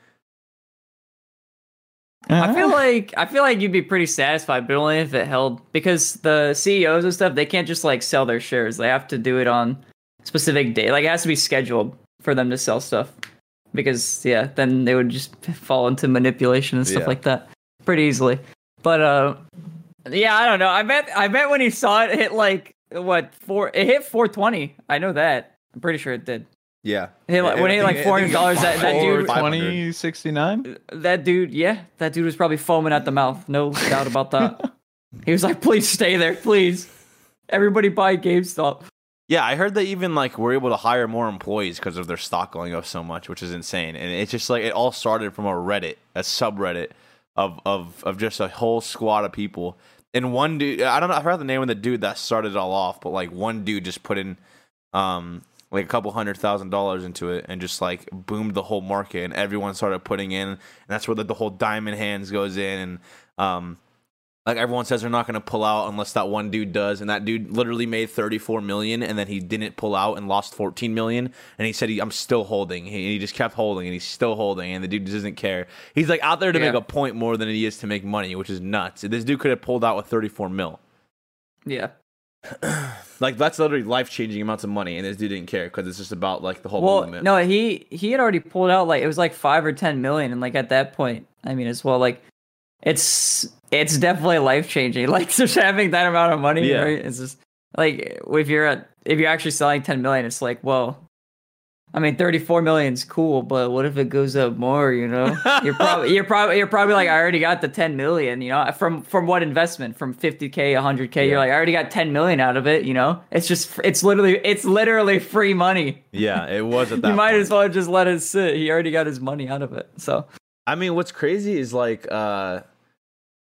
I feel like I feel like you'd be pretty satisfied, but only if it held because the CEOs and stuff they can't just like sell their shares. They have to do it on specific day. Like it has to be scheduled for them to sell stuff. Because yeah, then they would just fall into manipulation and stuff Yeah. like that pretty easily. But uh yeah, I don't know. I bet I bet when he saw it hit like what four it hit 420. I know that. I'm pretty sure it did. Yeah. It hit like, when it hit like four hundred dollars, that, that dude, 2069? that dude, yeah, that dude was probably foaming at the mouth. No doubt about that. he was like, "Please stay there, please. Everybody buy GameStop." Yeah, I heard they even like were able to hire more employees because of their stock going up so much, which is insane. And it's just like it all started from a Reddit, a subreddit of of of just a whole squad of people. And one dude, I don't know, I forgot the name of the dude that started it all off, but like one dude just put in um like a couple hundred thousand dollars into it and just like boomed the whole market and everyone started putting in and that's where the, the whole diamond hands goes in and um like everyone says they're not going to pull out unless that one dude does and that dude literally made 34 million and then he didn't pull out and lost 14 million and he said he, i'm still holding. He, he just kept holding and he's still holding and the dude doesn't care. He's like out there to make a point more than he is to make money which is nuts. This dude could have pulled out with 34 mil. Yeah. like that's literally life-changing amounts of money and this dude didn't care because it's just about like the whole Well, movement. no, he he had already pulled out like it was like five or ten million, and like at that point, I mean, as well, like it's it's definitely life changing. Like just having that amount of money, Yeah. right? It's just like if you're at if you're actually selling ten million, it's like, well, I mean, thirty four million's cool, but what if it goes up more? You know, you're probably you're probably you're probably like, I already got the ten million. You know, from from what investment? From fifty k, hundred k. You're like, I already got ten million out of it. You know, it's just it's literally it's literally free money yeah it was at that you might point. as well just let it sit. He already got his money out of it. So I mean, what's crazy is like, uh,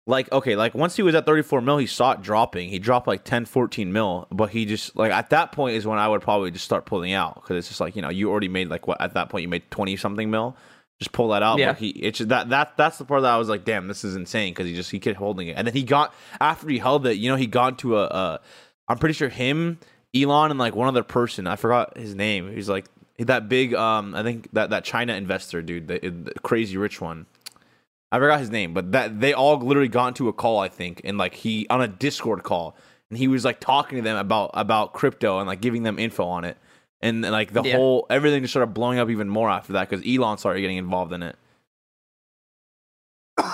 like okay, like once he was at 34 mil, he saw it dropping. He dropped like 10, 14 mil, but he just like at that point is when I would probably just start pulling out because it's just like you know you already made like what at that point you made 20 something mil. Just pull that out. Yeah. But he it's that that that's the part that I was like, damn, this is insane because he just he kept holding it, and then he got after he held it, you know, he got to a, a I'm pretty sure him, Elon, and like one other person. I forgot his name. He's like that big. Um, I think that that China investor dude, the, the crazy rich one. I forgot his name, but that they all literally got into a call, I think, and like he on a Discord call, and he was like talking to them about about crypto and like giving them info on it, and like the Yeah. whole everything just started blowing up even more after that because Elon started getting involved in it.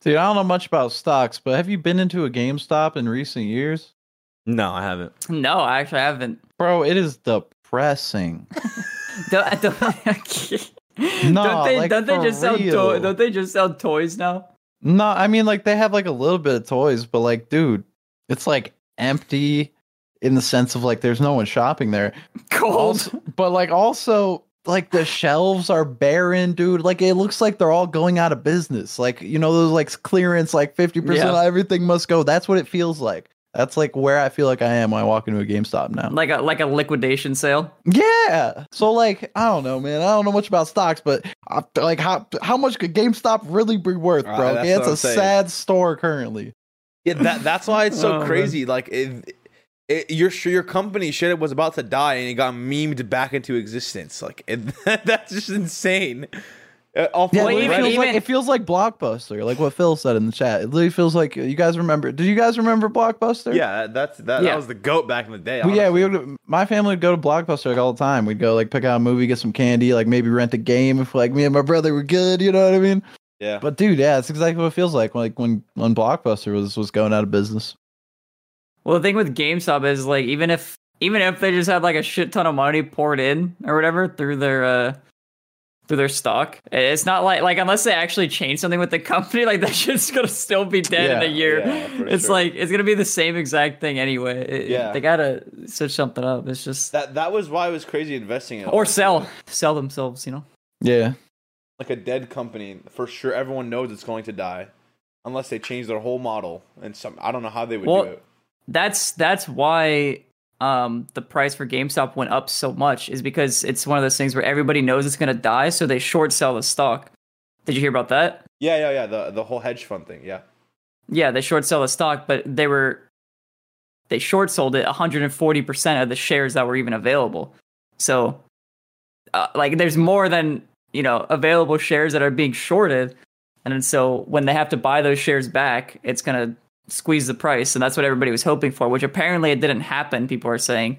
Dude, I don't know much about stocks, but have you been into a GameStop in recent years? No, I haven't. no, I actually haven't. Bro, it is depressing. Don't, don't, No, don't they like, don't they just sell real. to- don't they just sell toys now? No, I mean like they have like a little bit of toys, but like, dude, it's like empty in the sense of like there's no one shopping there. Cold. Also, but like also like the shelves are barren, dude. Like it looks like they're all going out of business. Like you know those like clearance, like fifty percent Yeah. everything must go. That's what it feels like. That's like where I feel like I am when I walk into a GameStop now. Like a like a liquidation sale. Yeah. So like I don't know, man. I don't know much about stocks, but I, like how how much could GameStop really be worth, Uh, bro? that's Yeah, it's a saying. sad store currently. Yeah, that that's why it's so Oh, man. crazy. Like, it, it, your your company shit was about to die and it got memed back into existence. Like, it, that's just insane. Uh, off Yeah, it, feels Reddit. like, it feels like Blockbuster, like what Phil said in the chat. It literally feels like you guys remember. Did you guys remember Blockbuster? yeah, that's that, that was the goat back in the day. Well, yeah, we would. My family would go to Blockbuster like all the time. We'd go like pick out a movie, get some candy, like maybe rent a game if like me and my brother were good. You know what I mean? yeah. But dude, yeah, it's exactly what it feels like like when when Blockbuster was was going out of business. Well, the thing with GameStop is like even if even if they just had like a shit ton of money poured in or whatever through their uh through their stock, it's not like like unless they actually change something with the company, like that shit's gonna still be dead in a year. yeah, it's sure. like it's gonna be the same exact thing anyway. It- Yeah. they gotta switch something up. It's just that that was why it was crazy investing in it. or sell sell themselves, you know. Yeah, like a dead company. For sure, everyone knows it's going to die, unless they change their whole model. And some I don't know how they would Well, do it. that's that's why um the price for GameStop went up so much is because it's one of those things where everybody knows it's gonna die, so they short sell the stock. Did you hear about that? Yeah, yeah, yeah. The the whole hedge fund thing. Yeah. Yeah, they short sell the stock, but they were they short sold it 140% of the shares that were even available. So, uh, like, there's more than you know available shares that are being shorted, and then so when they have to buy those shares back, it's gonna squeeze the price, and that's what everybody was hoping for. Which apparently it didn't happen. People are saying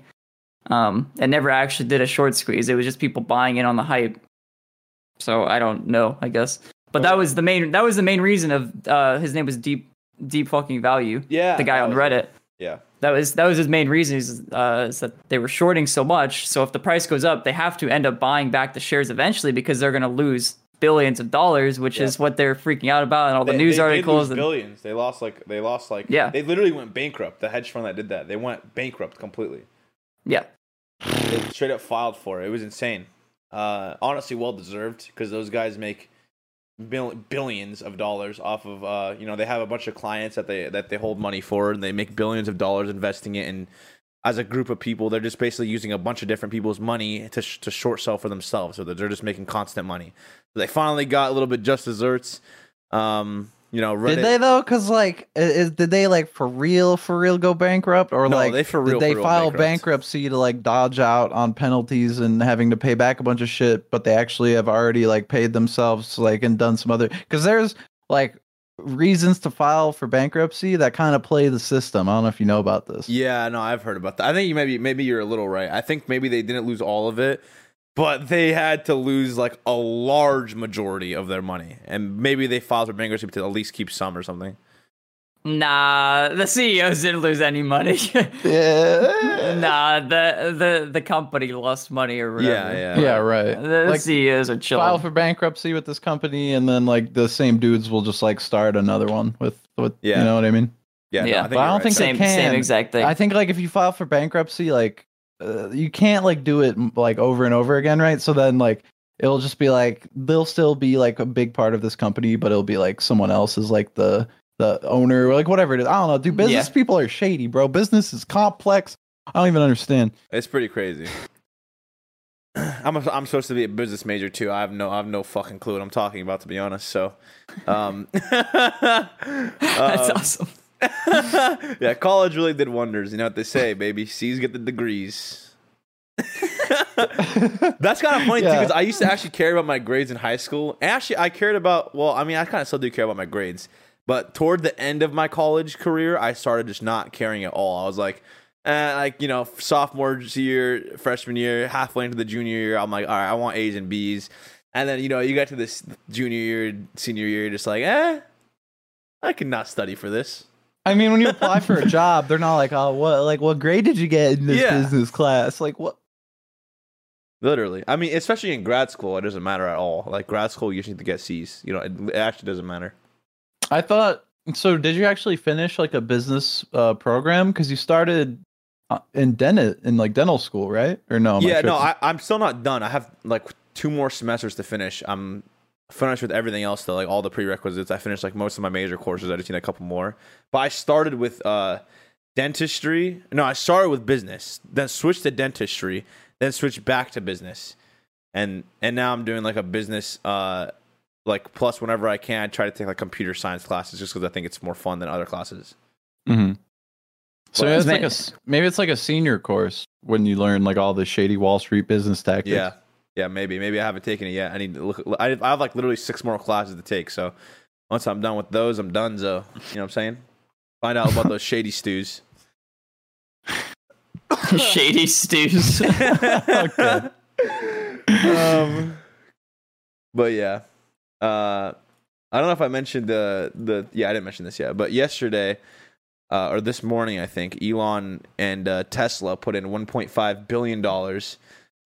um, it never actually did a short squeeze. It was just people buying in on the hype. So I don't know. I guess, but that was the main. That was the main reason of uh, his name was Deep Deep fucking Value. Yeah, the guy on Reddit. Yeah. That was that was his main reason is, uh, is that they were shorting so much. So if the price goes up, they have to end up buying back the shares eventually because they're going to lose billions of dollars, which Yeah. is what they're freaking out about and all the They- news they articles. lose And, billions. They lost like they lost like Yeah. They literally went bankrupt. The hedge fund that did that, they went bankrupt completely. yeah, They straight up filed for it. It was insane. Uh, honestly, well deserved because those guys make bill- billions of dollars off of. Uh, you know, they have a bunch of clients that they that they hold money for, and they make billions of dollars investing it in. As a group of people, they're just basically using a bunch of different people's money to sh- to short sell for themselves, so that they're just making constant money. So they finally got a little bit just desserts. Um, you know, Reddit, Did they though? Because like, is, did they like for real, for real go bankrupt, or No, like they for real, did they real file bankrupt. bankruptcy to like dodge out on penalties and having to pay back a bunch of shit? But they actually have already like paid themselves like and done some other because there's like reasons to file for bankruptcy that kind of play the system. I don't know if you know about this. Yeah, no, I've heard about that. I think you maybe maybe you're a little right. I think maybe they didn't lose all of it, but they had to lose like a large majority of their money, and maybe they filed for bankruptcy to at least keep some or something. Nah, the CEOs didn't lose any money. Yeah. nah, the the the company lost money or whatever. Yeah, yeah. Yeah, right. The Like, CEOs are chilling. file for bankruptcy with this company, and then like the same dudes will just like start another one with with Yeah. you know what I mean. Yeah, no, Yeah. I think But I don't right. think they same can. same exact thing. I think like if you file for bankruptcy, like uh, you can't like do it like over and over again, right? So then like it'll just be like they'll still be like a big part of this company, but it'll be like someone else is like the the owner like whatever it is. I don't know. Dude, business Yeah. people are shady, bro. Business is complex. I don't even understand. It's pretty crazy. I'm a, I'm supposed to be a business major too. I have no I have no fucking clue what I'm talking about to be honest. So, um, That's um, awesome. yeah, college really did wonders. You know what they say, baby. C's get the degrees. That's kind of funny too, because I used to actually care about my grades in high school. And actually, I cared about. Well, I mean, I kind of still do care about my grades, but toward the end of my college career, I started just not caring at all. I was like, eh, like you know, sophomore year, freshman year, halfway into the junior year, I'm like, all right, I want A's and B's, and then you know, you get to this junior year, senior year, just like, eh, I cannot study for this. I mean, when you apply for a job, they're not like, oh, what like what grade did you get in this Yeah. business class? Like what? Literally. I mean, especially in grad school, it doesn't matter at all. Like grad school, you just need to get C's. You know, it actually doesn't matter. I thought so. Did you actually finish like a business uh, program? Because you started uh, in dental in like dental school, right? Or no? am I yeah, no? I, I'm still not done. I have like two more semesters to finish. I'm finished with everything else though, like all the prerequisites. I finished like most of my major courses. I just need a couple more. But I started with uh dentistry. No, I started with business, then switched to dentistry, then switched back to business. And and now I'm doing like a business uh like plus whenever I can I try to take like computer science classes just because I think it's more fun than other classes. Mm-hmm. So But- maybe it's like a maybe it's like a senior course when you learn like all the shady Wall Street business tactics. Yeah, yeah, maybe, maybe I haven't taken it yet. I need to look. I, I have like literally six more classes to take. So once I'm done with those, I'm done. So you know what I'm saying? Find out about those shady stews. Shady stews. Okay. um, but yeah, uh, I don't know if I mentioned the the yeah I didn't mention this yet, but yesterday. Uh, or this morning, I think Elon and uh, Tesla put in 1.5 billion dollars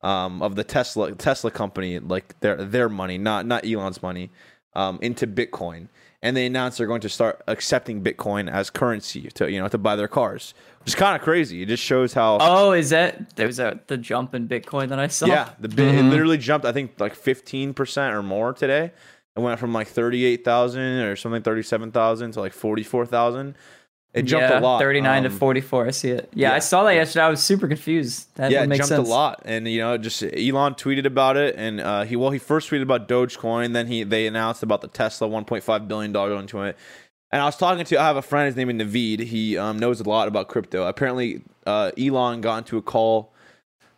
um, of the Tesla Tesla company, like their their money, not not Elon's money, um, into Bitcoin, and they announced they're going to start accepting Bitcoin as currency to you know to buy their cars, which is kind of crazy. It just shows how oh, is that there was a the jump in Bitcoin that I saw? yeah, the bit, it literally jumped. I think like fifteen percent or more today. It went from like thirty eight thousand or something, thirty seven thousand to like forty four thousand. It jumped yeah, a lot. 39 to Um, 44. I see it. Yeah, yeah. I saw that yesterday. I was super confused. That yeah, it jumped sense. a lot, and you know, just Elon tweeted about it, and uh, he well, he first tweeted about Dogecoin, then he they announced about the Tesla 1.5 billion dollar into it, And I was talking to I have a friend. His name is Naveed. He um, knows a lot about crypto. Apparently, uh, Elon got into a call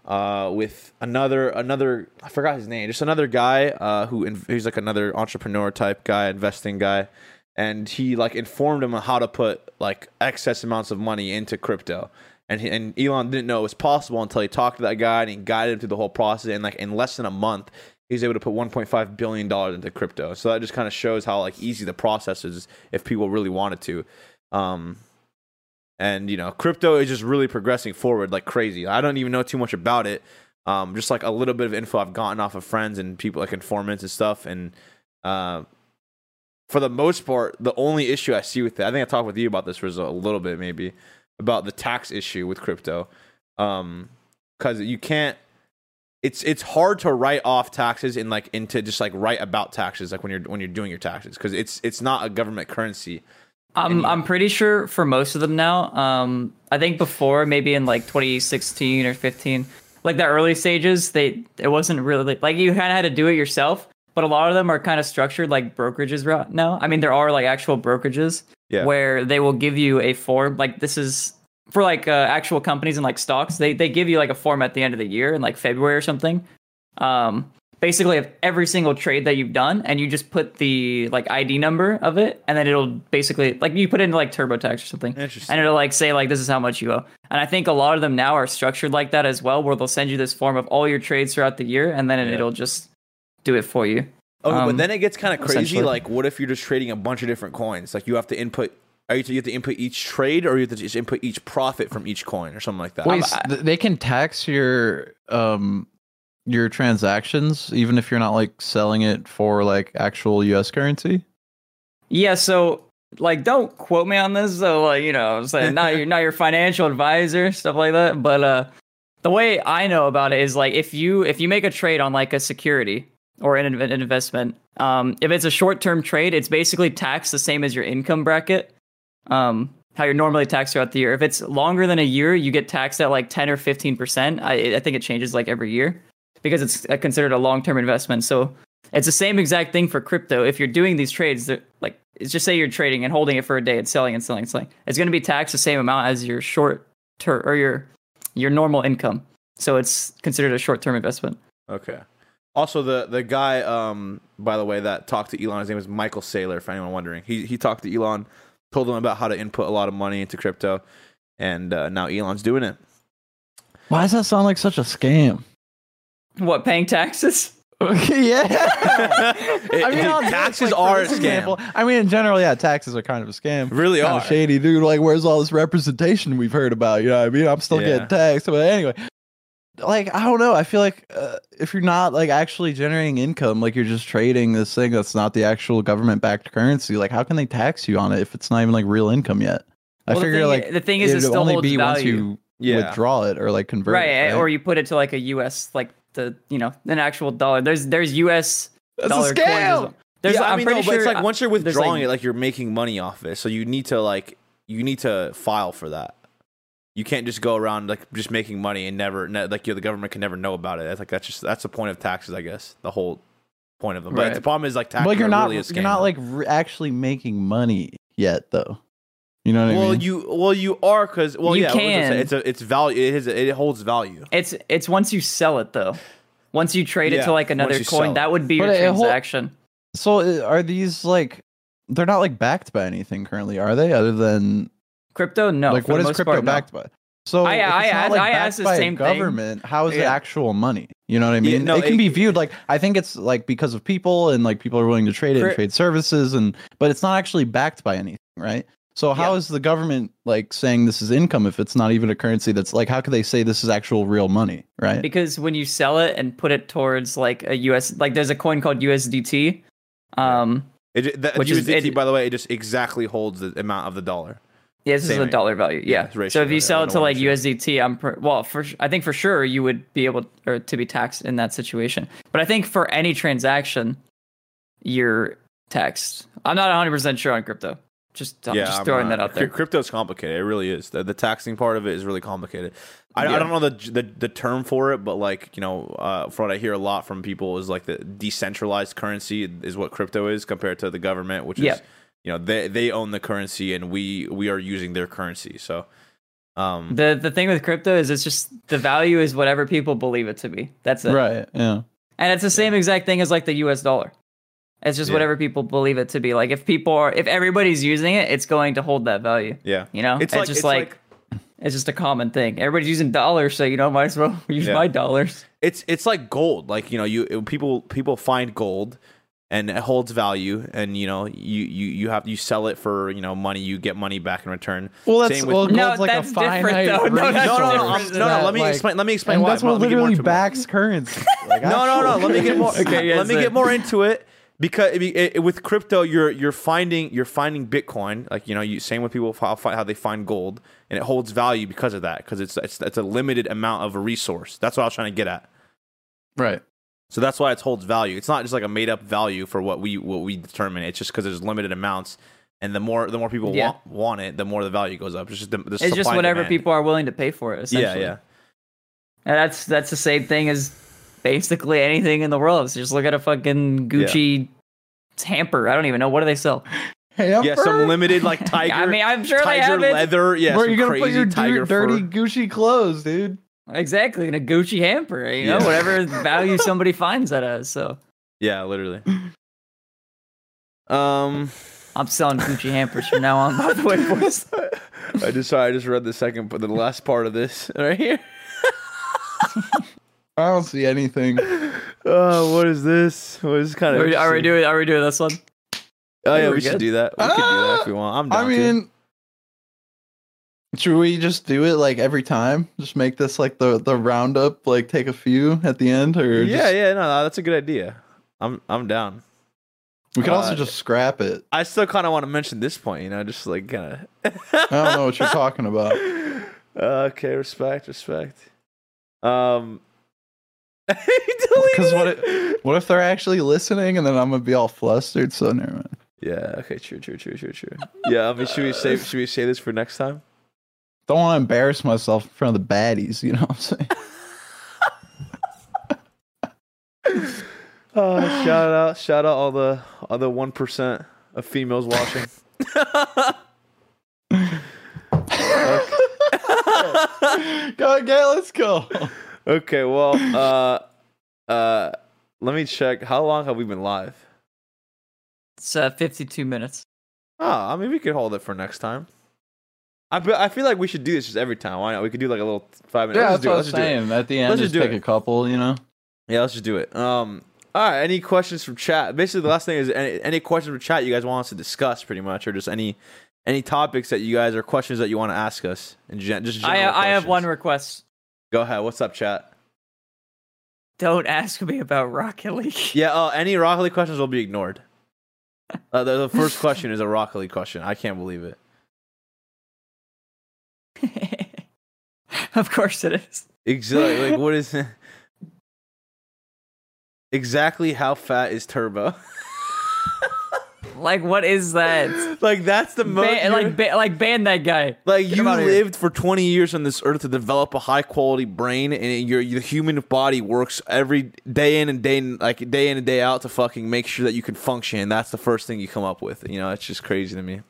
uh, with another another I forgot his name. Just another guy uh, who he's like another entrepreneur type guy, investing guy, and he like informed him on how to put like excess amounts of money into crypto. And, he, and Elon didn't know it was possible until he talked to that guy and he guided him through the whole process. And like in less than a month, he was able to put 1.5 billion dollars into crypto. So that just kind of shows how like easy the process is if people really wanted to. Um, and you know, crypto is just really progressing forward like crazy. I don't even know too much about it. Um, just like a little bit of info I've gotten off of friends and people like informants and stuff. And uh, for the most part, the only issue I see with it, I think I talked with you about this for a little bit maybe about the tax issue with crypto. Um, because you can't it's it's hard to write off taxes and like into just like write about taxes like when you're when you're doing your taxes because it's it's not a government currency. I'm I'm pretty sure for most of them now. Um, I think before maybe in like 2016 or 15, like the early stages, they it wasn't really like you kind of had to do it yourself. But a lot of them are kind of structured like brokerages right now. I mean, there are like actual brokerages Yeah. where they will give you a form. Like this is for like uh, actual companies and like stocks. They they give you like a form at the end of the year in like February or something. Um, basically of every single trade that you've done, and you just put the like ID number of it, and then it'll basically like you put it into like TurboTax or something, Interesting. and it'll like say like this is how much you owe. And I think a lot of them now are structured like that as well, where they'll send you this form of all your trades throughout the year, and then it'll just do it for you. Okay, but Um, then it gets kind of crazy. Like, what if you're just trading a bunch of different coins? Like, you have to input. Are you, you have to input each trade, or you have to just input each profit from each coin, or something like that? Wait, s- th- they can tax your um your transactions even if you're not like selling it for like actual US currency? Yeah, so like don't quote me on this, so like you know, I'm saying not your not your financial advisor, stuff like that. But uh the way I know about it is like if you if you make a trade on like a security or an, an investment, um, if it's a short term trade, it's basically taxed the same as your income bracket. Um, how you're normally taxed throughout the year. If it's longer than a year, you get taxed at like 10 or 15 percent. I, I think it changes like every year because it's uh, considered a long term investment. So it's the same exact thing for crypto. If you're doing these trades, they're- like it's just say you're trading and holding it for a day and selling and selling and selling, it's going to be taxed the same amount as your short term or your your normal income. So it's considered a short term investment. Okay. Also, the the guy, um, by the way, that talked to Elon, his name is Michael Saylor. For anyone wondering, he he talked to Elon, told him about how to input a lot of money into crypto, and uh, now Elon's doing it. Why does that sound like such a scam? What paying taxes? Yeah. It- I mean, dude, I'll taxes like, for are a this scam. example. I mean, in general, yeah, taxes are kind of a scam. Really kind are. of shady, dude. Like, where's all this representation we've heard about? You know what I mean? I'm still Yeah. getting taxed, but anyway. Like, I don't know. I feel like uh, if you're not like actually generating income, like you're just trading this thing that's not the actual government-backed currency. Like, how can they tax you on it if it's not even like real income yet? I Well, the figure thing- like the thing is, it it'd still only holds be once value. you Yeah. withdraw it or like convert right, it. or you put it to like a US like the you know an actual dollar. There's there's US That's a dollar coins. scam! There's yeah, I I'm mean, pretty no, but sure it's like once you're withdrawing like- it, like you're making money off it. So you need to like you need to file for that. You can't just go around like just making money and never ne- like you know, the government can never know about it. That's like that's just that's the point of taxes, I guess. The whole point of them. But Right. the problem is like taxes. But you're are not really a scam. you're not like re- actually making money yet, though. You know what I mean? well, mean? you well you are because well You yeah, what was I can. saying? it's a it's value. It is it holds value. It's it's once you sell it though. Once you trade Yeah, it to like once another you sell coin, that would be your But it hol- transaction. So uh, are these like they're not like backed by anything currently, are they? Other than Crypto, no. like for what the is most crypto part, no. backed by? So I- if it's I not, asked- like, I backed asked the by a same thing. government. How is it Yeah. actual money? You know what I Yeah, mean? no, it can it- be viewed like I think it's like because of people and like people are willing to trade it and Cri- trade services and but it's not actually backed by anything, right? So how Yeah. is the government like saying this is income if it's not even a currency that's like how could they say this is actual real money, right? Because when you sell it and put it towards like a US, like there's a coin called USDT. Um, It, ju- the, Which is- USDT, it- by the way, it just exactly holds the amount of the dollar. yeah, this is Same a rate. dollar value. Yeah, Yeah. so if you sell it to like share. USDT, I'm per, well for I think for sure you would be able or to be taxed in that situation. But I think for any transaction, you're taxed. I'm not 100 percent sure on crypto. Just I'm just I'm throwing not- that out cryp- there. Crypto's complicated. It really is. The, the taxing part of it is really complicated. I, I don't know the, the the term for it, but like you know, uh, from what I hear a lot from people is like the decentralized currency is what crypto is compared to the government, which Yeah. is you know they they own the currency and we we are using their currency. So um The the thing with crypto is it's just the value is whatever people believe it to be. That's it. Right. Yeah. And it's the same exact thing as like the US dollar. It's just Yeah. whatever people believe it to be. Like if people are if everybody's using it, it's going to hold that value. yeah. You know? It's It's, like- just it's like, it's just a common thing. Everybody's using dollars, so you know, might as well use Yeah. my dollars. it's it's like gold like you know you people people find gold and it holds value and you know you you you have you sell it for you know money you get money back in return Well, that's Same with- well, No, like that's a different, finite though. No, that's no no no, different. I'm- no, no let me Like- explain let me explain And why that's what Let me get more literally backs currency. Like, no no no let me get more Okay, yeah, let me get more into it because it, it- with crypto you're you're finding you're finding bitcoin like you know you same with people how, how they find gold and it holds value because of that because it's, it's it's a limited amount of a resource that's what i was trying to get at right. So that's why it holds value. It's not just like a made up value for what we what we determine. It's just because there's limited amounts, and the more the more people Yeah. want want it, the more the value goes up. It's just the, the It's just whatever demand. people are willing to pay for it. Yeah, yeah, And that's that's the same thing as basically anything in the world. So just look at a fucking Gucci hamper. I don't even know what do they sell. Hamper? yeah. Some limited like tiger. I mean, I'm sure they tiger have it. Yeah, Where are you gonna put your tiger dirty fur. Gucci clothes, dude? Exactly, in a Gucci hamper. You know, Yeah. whatever value somebody finds that as. So Yeah, literally. Um, I'm selling Gucci hampers from now on. By the way, boys. I just sorry, I just read the second, but the last part of this right here. I don't see anything. Oh, what is this? What is this kind Are of? we, are we doing? Are we doing this one? Oh yeah, we we should do that. We could do that Ah, if we want. I'm down I to. mean, should we just do it like every time? Just make this like the the roundup, like take a few at the end, or yeah, just- yeah, no, no, that's a good idea. I'm I'm down. We could Uh, also just scrap it. I still kind of want to mention this point, you know, just like kind of. I don't know what you're talking about. Okay, respect, respect. Um, Because what if, what if they're actually listening, and then I'm gonna be all flustered? So never mind. Yeah. Okay. True. True. True. True. True. Yeah. I mean, should we say should we say this for next time? Don't want to embarrass myself in front of the baddies. You know what I'm saying? Uh, shout out! Shout out all the other one percent of females watching. go, get, let's go. Okay. Well. Uh. Uh. Let me check. How long have we been live? It's uh, 52 minutes. Oh, I mean, we could hold it for next time. I, fe- I feel like we should do this just every time. Why not? We could do like a little five minutes. Yeah, Let's that's just do what it. I Let's just do it. saying. At the end, Let's just just do take it. a couple. You know. Yeah, let's just do it. Um, all right. Any questions from chat? Basically, the last thing is any, any questions from chat you guys want us to discuss, pretty much, or just any any topics that you guys or questions that you want to ask us, and gen- just I general I have one request. Go ahead. What's up, chat? Don't ask me about Rocket League. Yeah. Uh, any Rocket League questions will be ignored. Uh, the, the first question is a Rocket League question. I can't believe it. of course it is. Exactly. like, what is exactly how fat is Turbo? Like, what is that? like that's the most. Ban, like, ba- like ban that guy. Like Get you lived for 20 years on this earth to develop a high quality brain, and your your human body works every day in and day in, like day in and day out to fucking make sure that you can function. That's the first thing you come up with. You know, it's just crazy to me.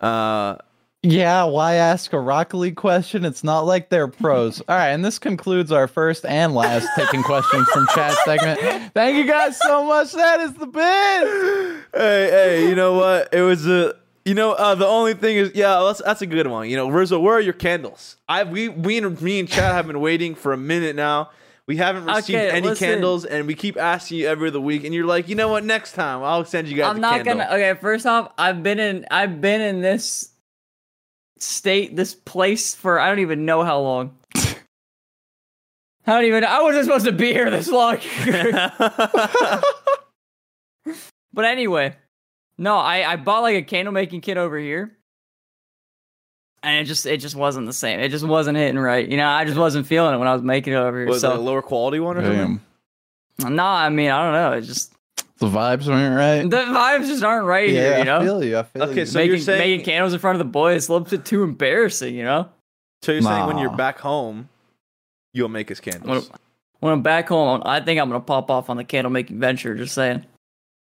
Uh, Yeah, why ask a Rocket League question? It's not like they're pros. All right, and this concludes our first and last taking questions from chat segment. Thank you guys so much. That is the best. hey, hey, you know what? It was a. You know, uh, the only thing is, yeah, that's, that's a good one. You know, Rizzo, where are your candles? I we we and me and Chad have been waiting for a minute now. We haven't received Okay, any listen. candles, and we keep asking you every other week, and you're like, you know what? Next time, I'll send you guys. I'm a not candle. gonna. Okay, first off, I've been in. I've been in this state, this place for I don't even know how long. I don't even. I wasn't supposed to be here this long. but anyway, no, I I bought like a candle making kit over here, and it just it just wasn't the same. It just wasn't hitting right. You know, I just wasn't feeling it when I was making it over here. Was it a lower quality one or something? Damn. no, I mean I don't know. It just The vibes weren't right. the vibes just aren't right here. You know. I feel you. I feel you. Okay, you. so you're making saying- making candles in front of the boys is a little bit too embarrassing, you know. So you're saying when you're back home, you'll make us candles? when I'm back home, I think I'm gonna pop off on the candle making venture. Just saying.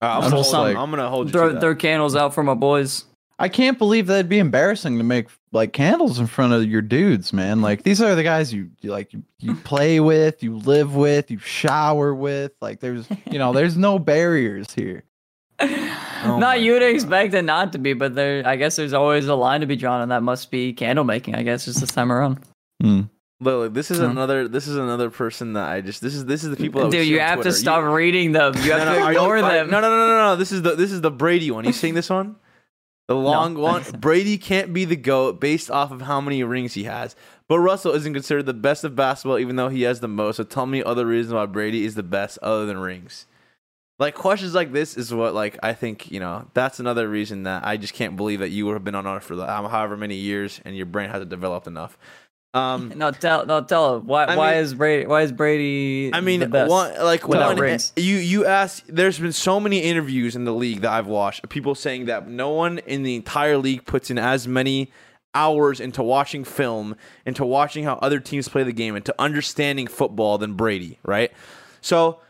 Uh, I'm, I'm gonna hold, like- I'm gonna hold you to Throw, that. throw candles out for my boys. I can't believe that'd be embarrassing to make like candles in front of your dudes, man. Like these are the guys you, you like you, you play with, you live with, you shower with. Like there's you know, there's no barriers here. Oh not you'd expect it not to be, but there. I guess there's always a line to be drawn, and that must be candle making. I guess just this time around. Hmm. Lily, this is another. This is another person that I just. This is this is the people. That Dude, you have Twitter. to stop reading them. You have no, to no, are you- ignore are- them. No, no, no, no, no. This is the this is the Brady one. You seeing this one? The long one. Brady can't be the goat based off of how many rings he has. But Russell isn't considered the best of basketball, even though he has the most. So tell me other reasons why Brady is the best other than rings. Like questions like this is what like I think you know that's another reason that I just can't believe that you have been on earth for the, um, however many years and your brain hasn't developed enough. Um, No, tell no tell him why I why mean- is Brady why is Brady I mean, one like one, rings? you you ask. There's been so many interviews in the league that I've watched. of People saying that no one in the entire league puts in as many hours into watching film, into watching how other teams play the game, into understanding football than Brady. Right. So,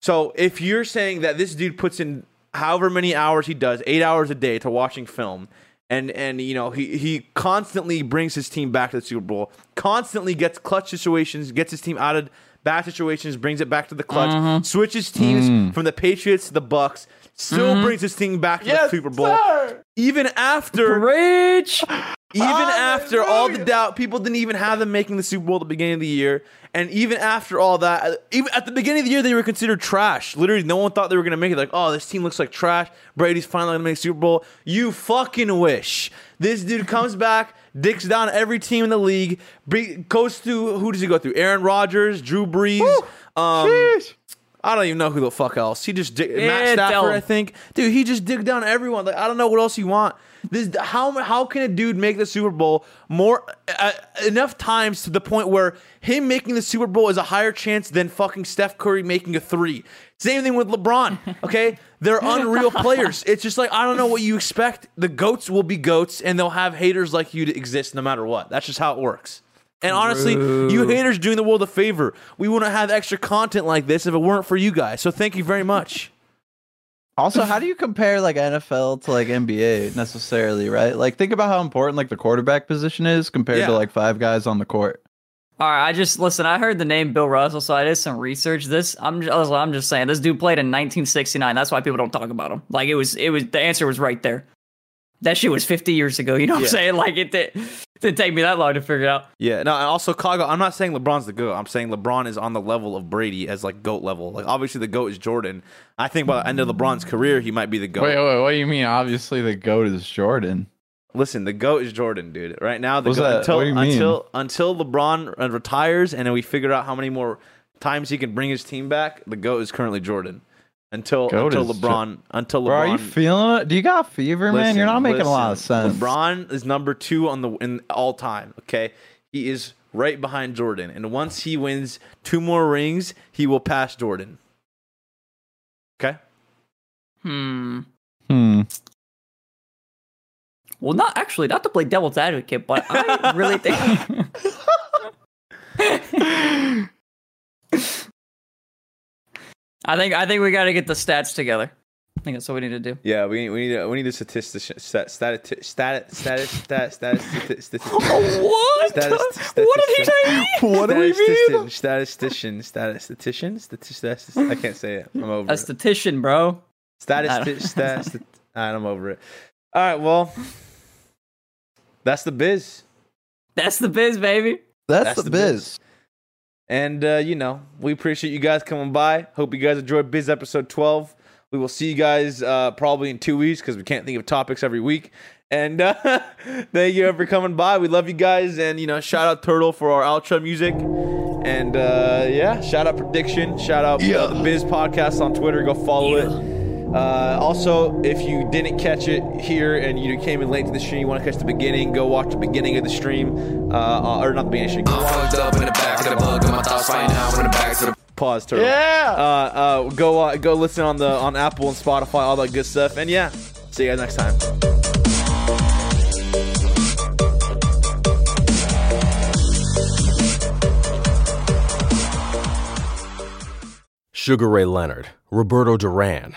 so if you're saying that this dude puts in however many hours he does, eight hours a day to watching film. And and you know he he constantly brings his team back to the Super Bowl. Constantly gets clutch situations, gets his team out of bad situations, brings it back to the clutch, mm-hmm. switches teams mm. from the Patriots to the Bucs, still mm-hmm. brings his team back to the Super Bowl. Even after Rich. Even after all the doubt, people didn't even have them making the Super Bowl at the beginning of the year. And even after all that, even at the beginning of the year, they were considered trash. Literally, no one thought they were going to make it. Like, oh, this team looks like trash. Brady's finally going to make Super Bowl. You fucking wish. This dude comes back, dicks down every team in the league, goes through, who does he go through? Aaron Rodgers, Drew Brees. Um, I don't even know who the fuck else. He just dig- Matt Stafford. I think. Dude, he just dig down everyone. Like I don't know what else you want. This how how can a dude make the Super Bowl more uh, enough times to the point where him making the Super Bowl is a higher chance than fucking Steph Curry making a three. Same thing with LeBron. Okay, they're unreal players. It's just like I don't know what you expect. The goats will be goats, and they'll have haters like you to exist no matter what. That's just how it works. And honestly, you haters doing the world a favor. We wouldn't have extra content like this if it weren't for you guys. So thank you very much. Also, how do you compare like NFL to like NBA necessarily, right? Like think about how important like the quarterback position is compared Yeah. to like five guys on the court. All right, I just listen. I heard the name Bill Russell, so I did some research. This, I'm just, I'm just saying, this dude played in 1969. That's why people don't talk about him. Like it was, it was the answer was right there. That shit was 50 years ago. You know what Yeah. I'm saying? Like it, did, didn't take me that long to figure it out. Yeah. No, and also Kaga, I'm not saying LeBron's the GOAT. I'm saying LeBron is on the level of Brady as like GOAT level. Like obviously the GOAT is Jordan. I think by the end of LeBron's career, he might be the GOAT. Wait, wait, what do you mean? Obviously, the goat is Jordan. Listen, the GOAT is Jordan, dude. Right now, the GOAT, until What do you mean? until until LeBron uh, retires and then we figure out how many more times he can bring his team back, the GOAT is currently Jordan. Until GOAT until is Jo- LeBron until LeBron Bro, are you feeling it? Do you got fever, man? You're not making a lot of sense. LeBron is number two on the in all time. Okay, he is right behind Jordan, and once he wins two more rings, he will pass Jordan. Okay. Hmm. Hmm. Well, not actually, not to play devil's advocate, but I really think. I think I think we got to get the stats together. I think that's what we need to do. Yeah, we need we need a, we need a statistic stat stat stat status stat status statistic. What? Statis- what did he say? What do we mean? Statistician, statistician, statistician. I can't say it. I'm over it. Esthetician, bro. Status, stat, stat, I'm over it. All right, well, that's the biz. That's the biz, baby. That's, That's the, the biz. And uh, you know, we appreciate you guys coming by. Hope you guys enjoyed Biz episode 12. We will see you guys uh, probably in two weeks because we can't think of topics every week. And uh, thank you for coming by. We love you guys. And you know, shout out Turtle for our outro music. And uh, yeah, shout out Prediction. Shout out uh, the Biz podcast on Twitter. Go follow it. Uh, also, if you didn't catch it here and you came in late to the stream, you want to catch the beginning, go watch the beginning of the stream, uh, uh, or not the beginning of the stream. I'm fucked up in the back of the bug, and my thoughts right now in the back to the Pause, turtle. Yeah. Uh, uh, go uh, go listen on the on Apple and Spotify, all that good stuff. And yeah, see you guys next time. Sugar Ray Leonard, Roberto Duran,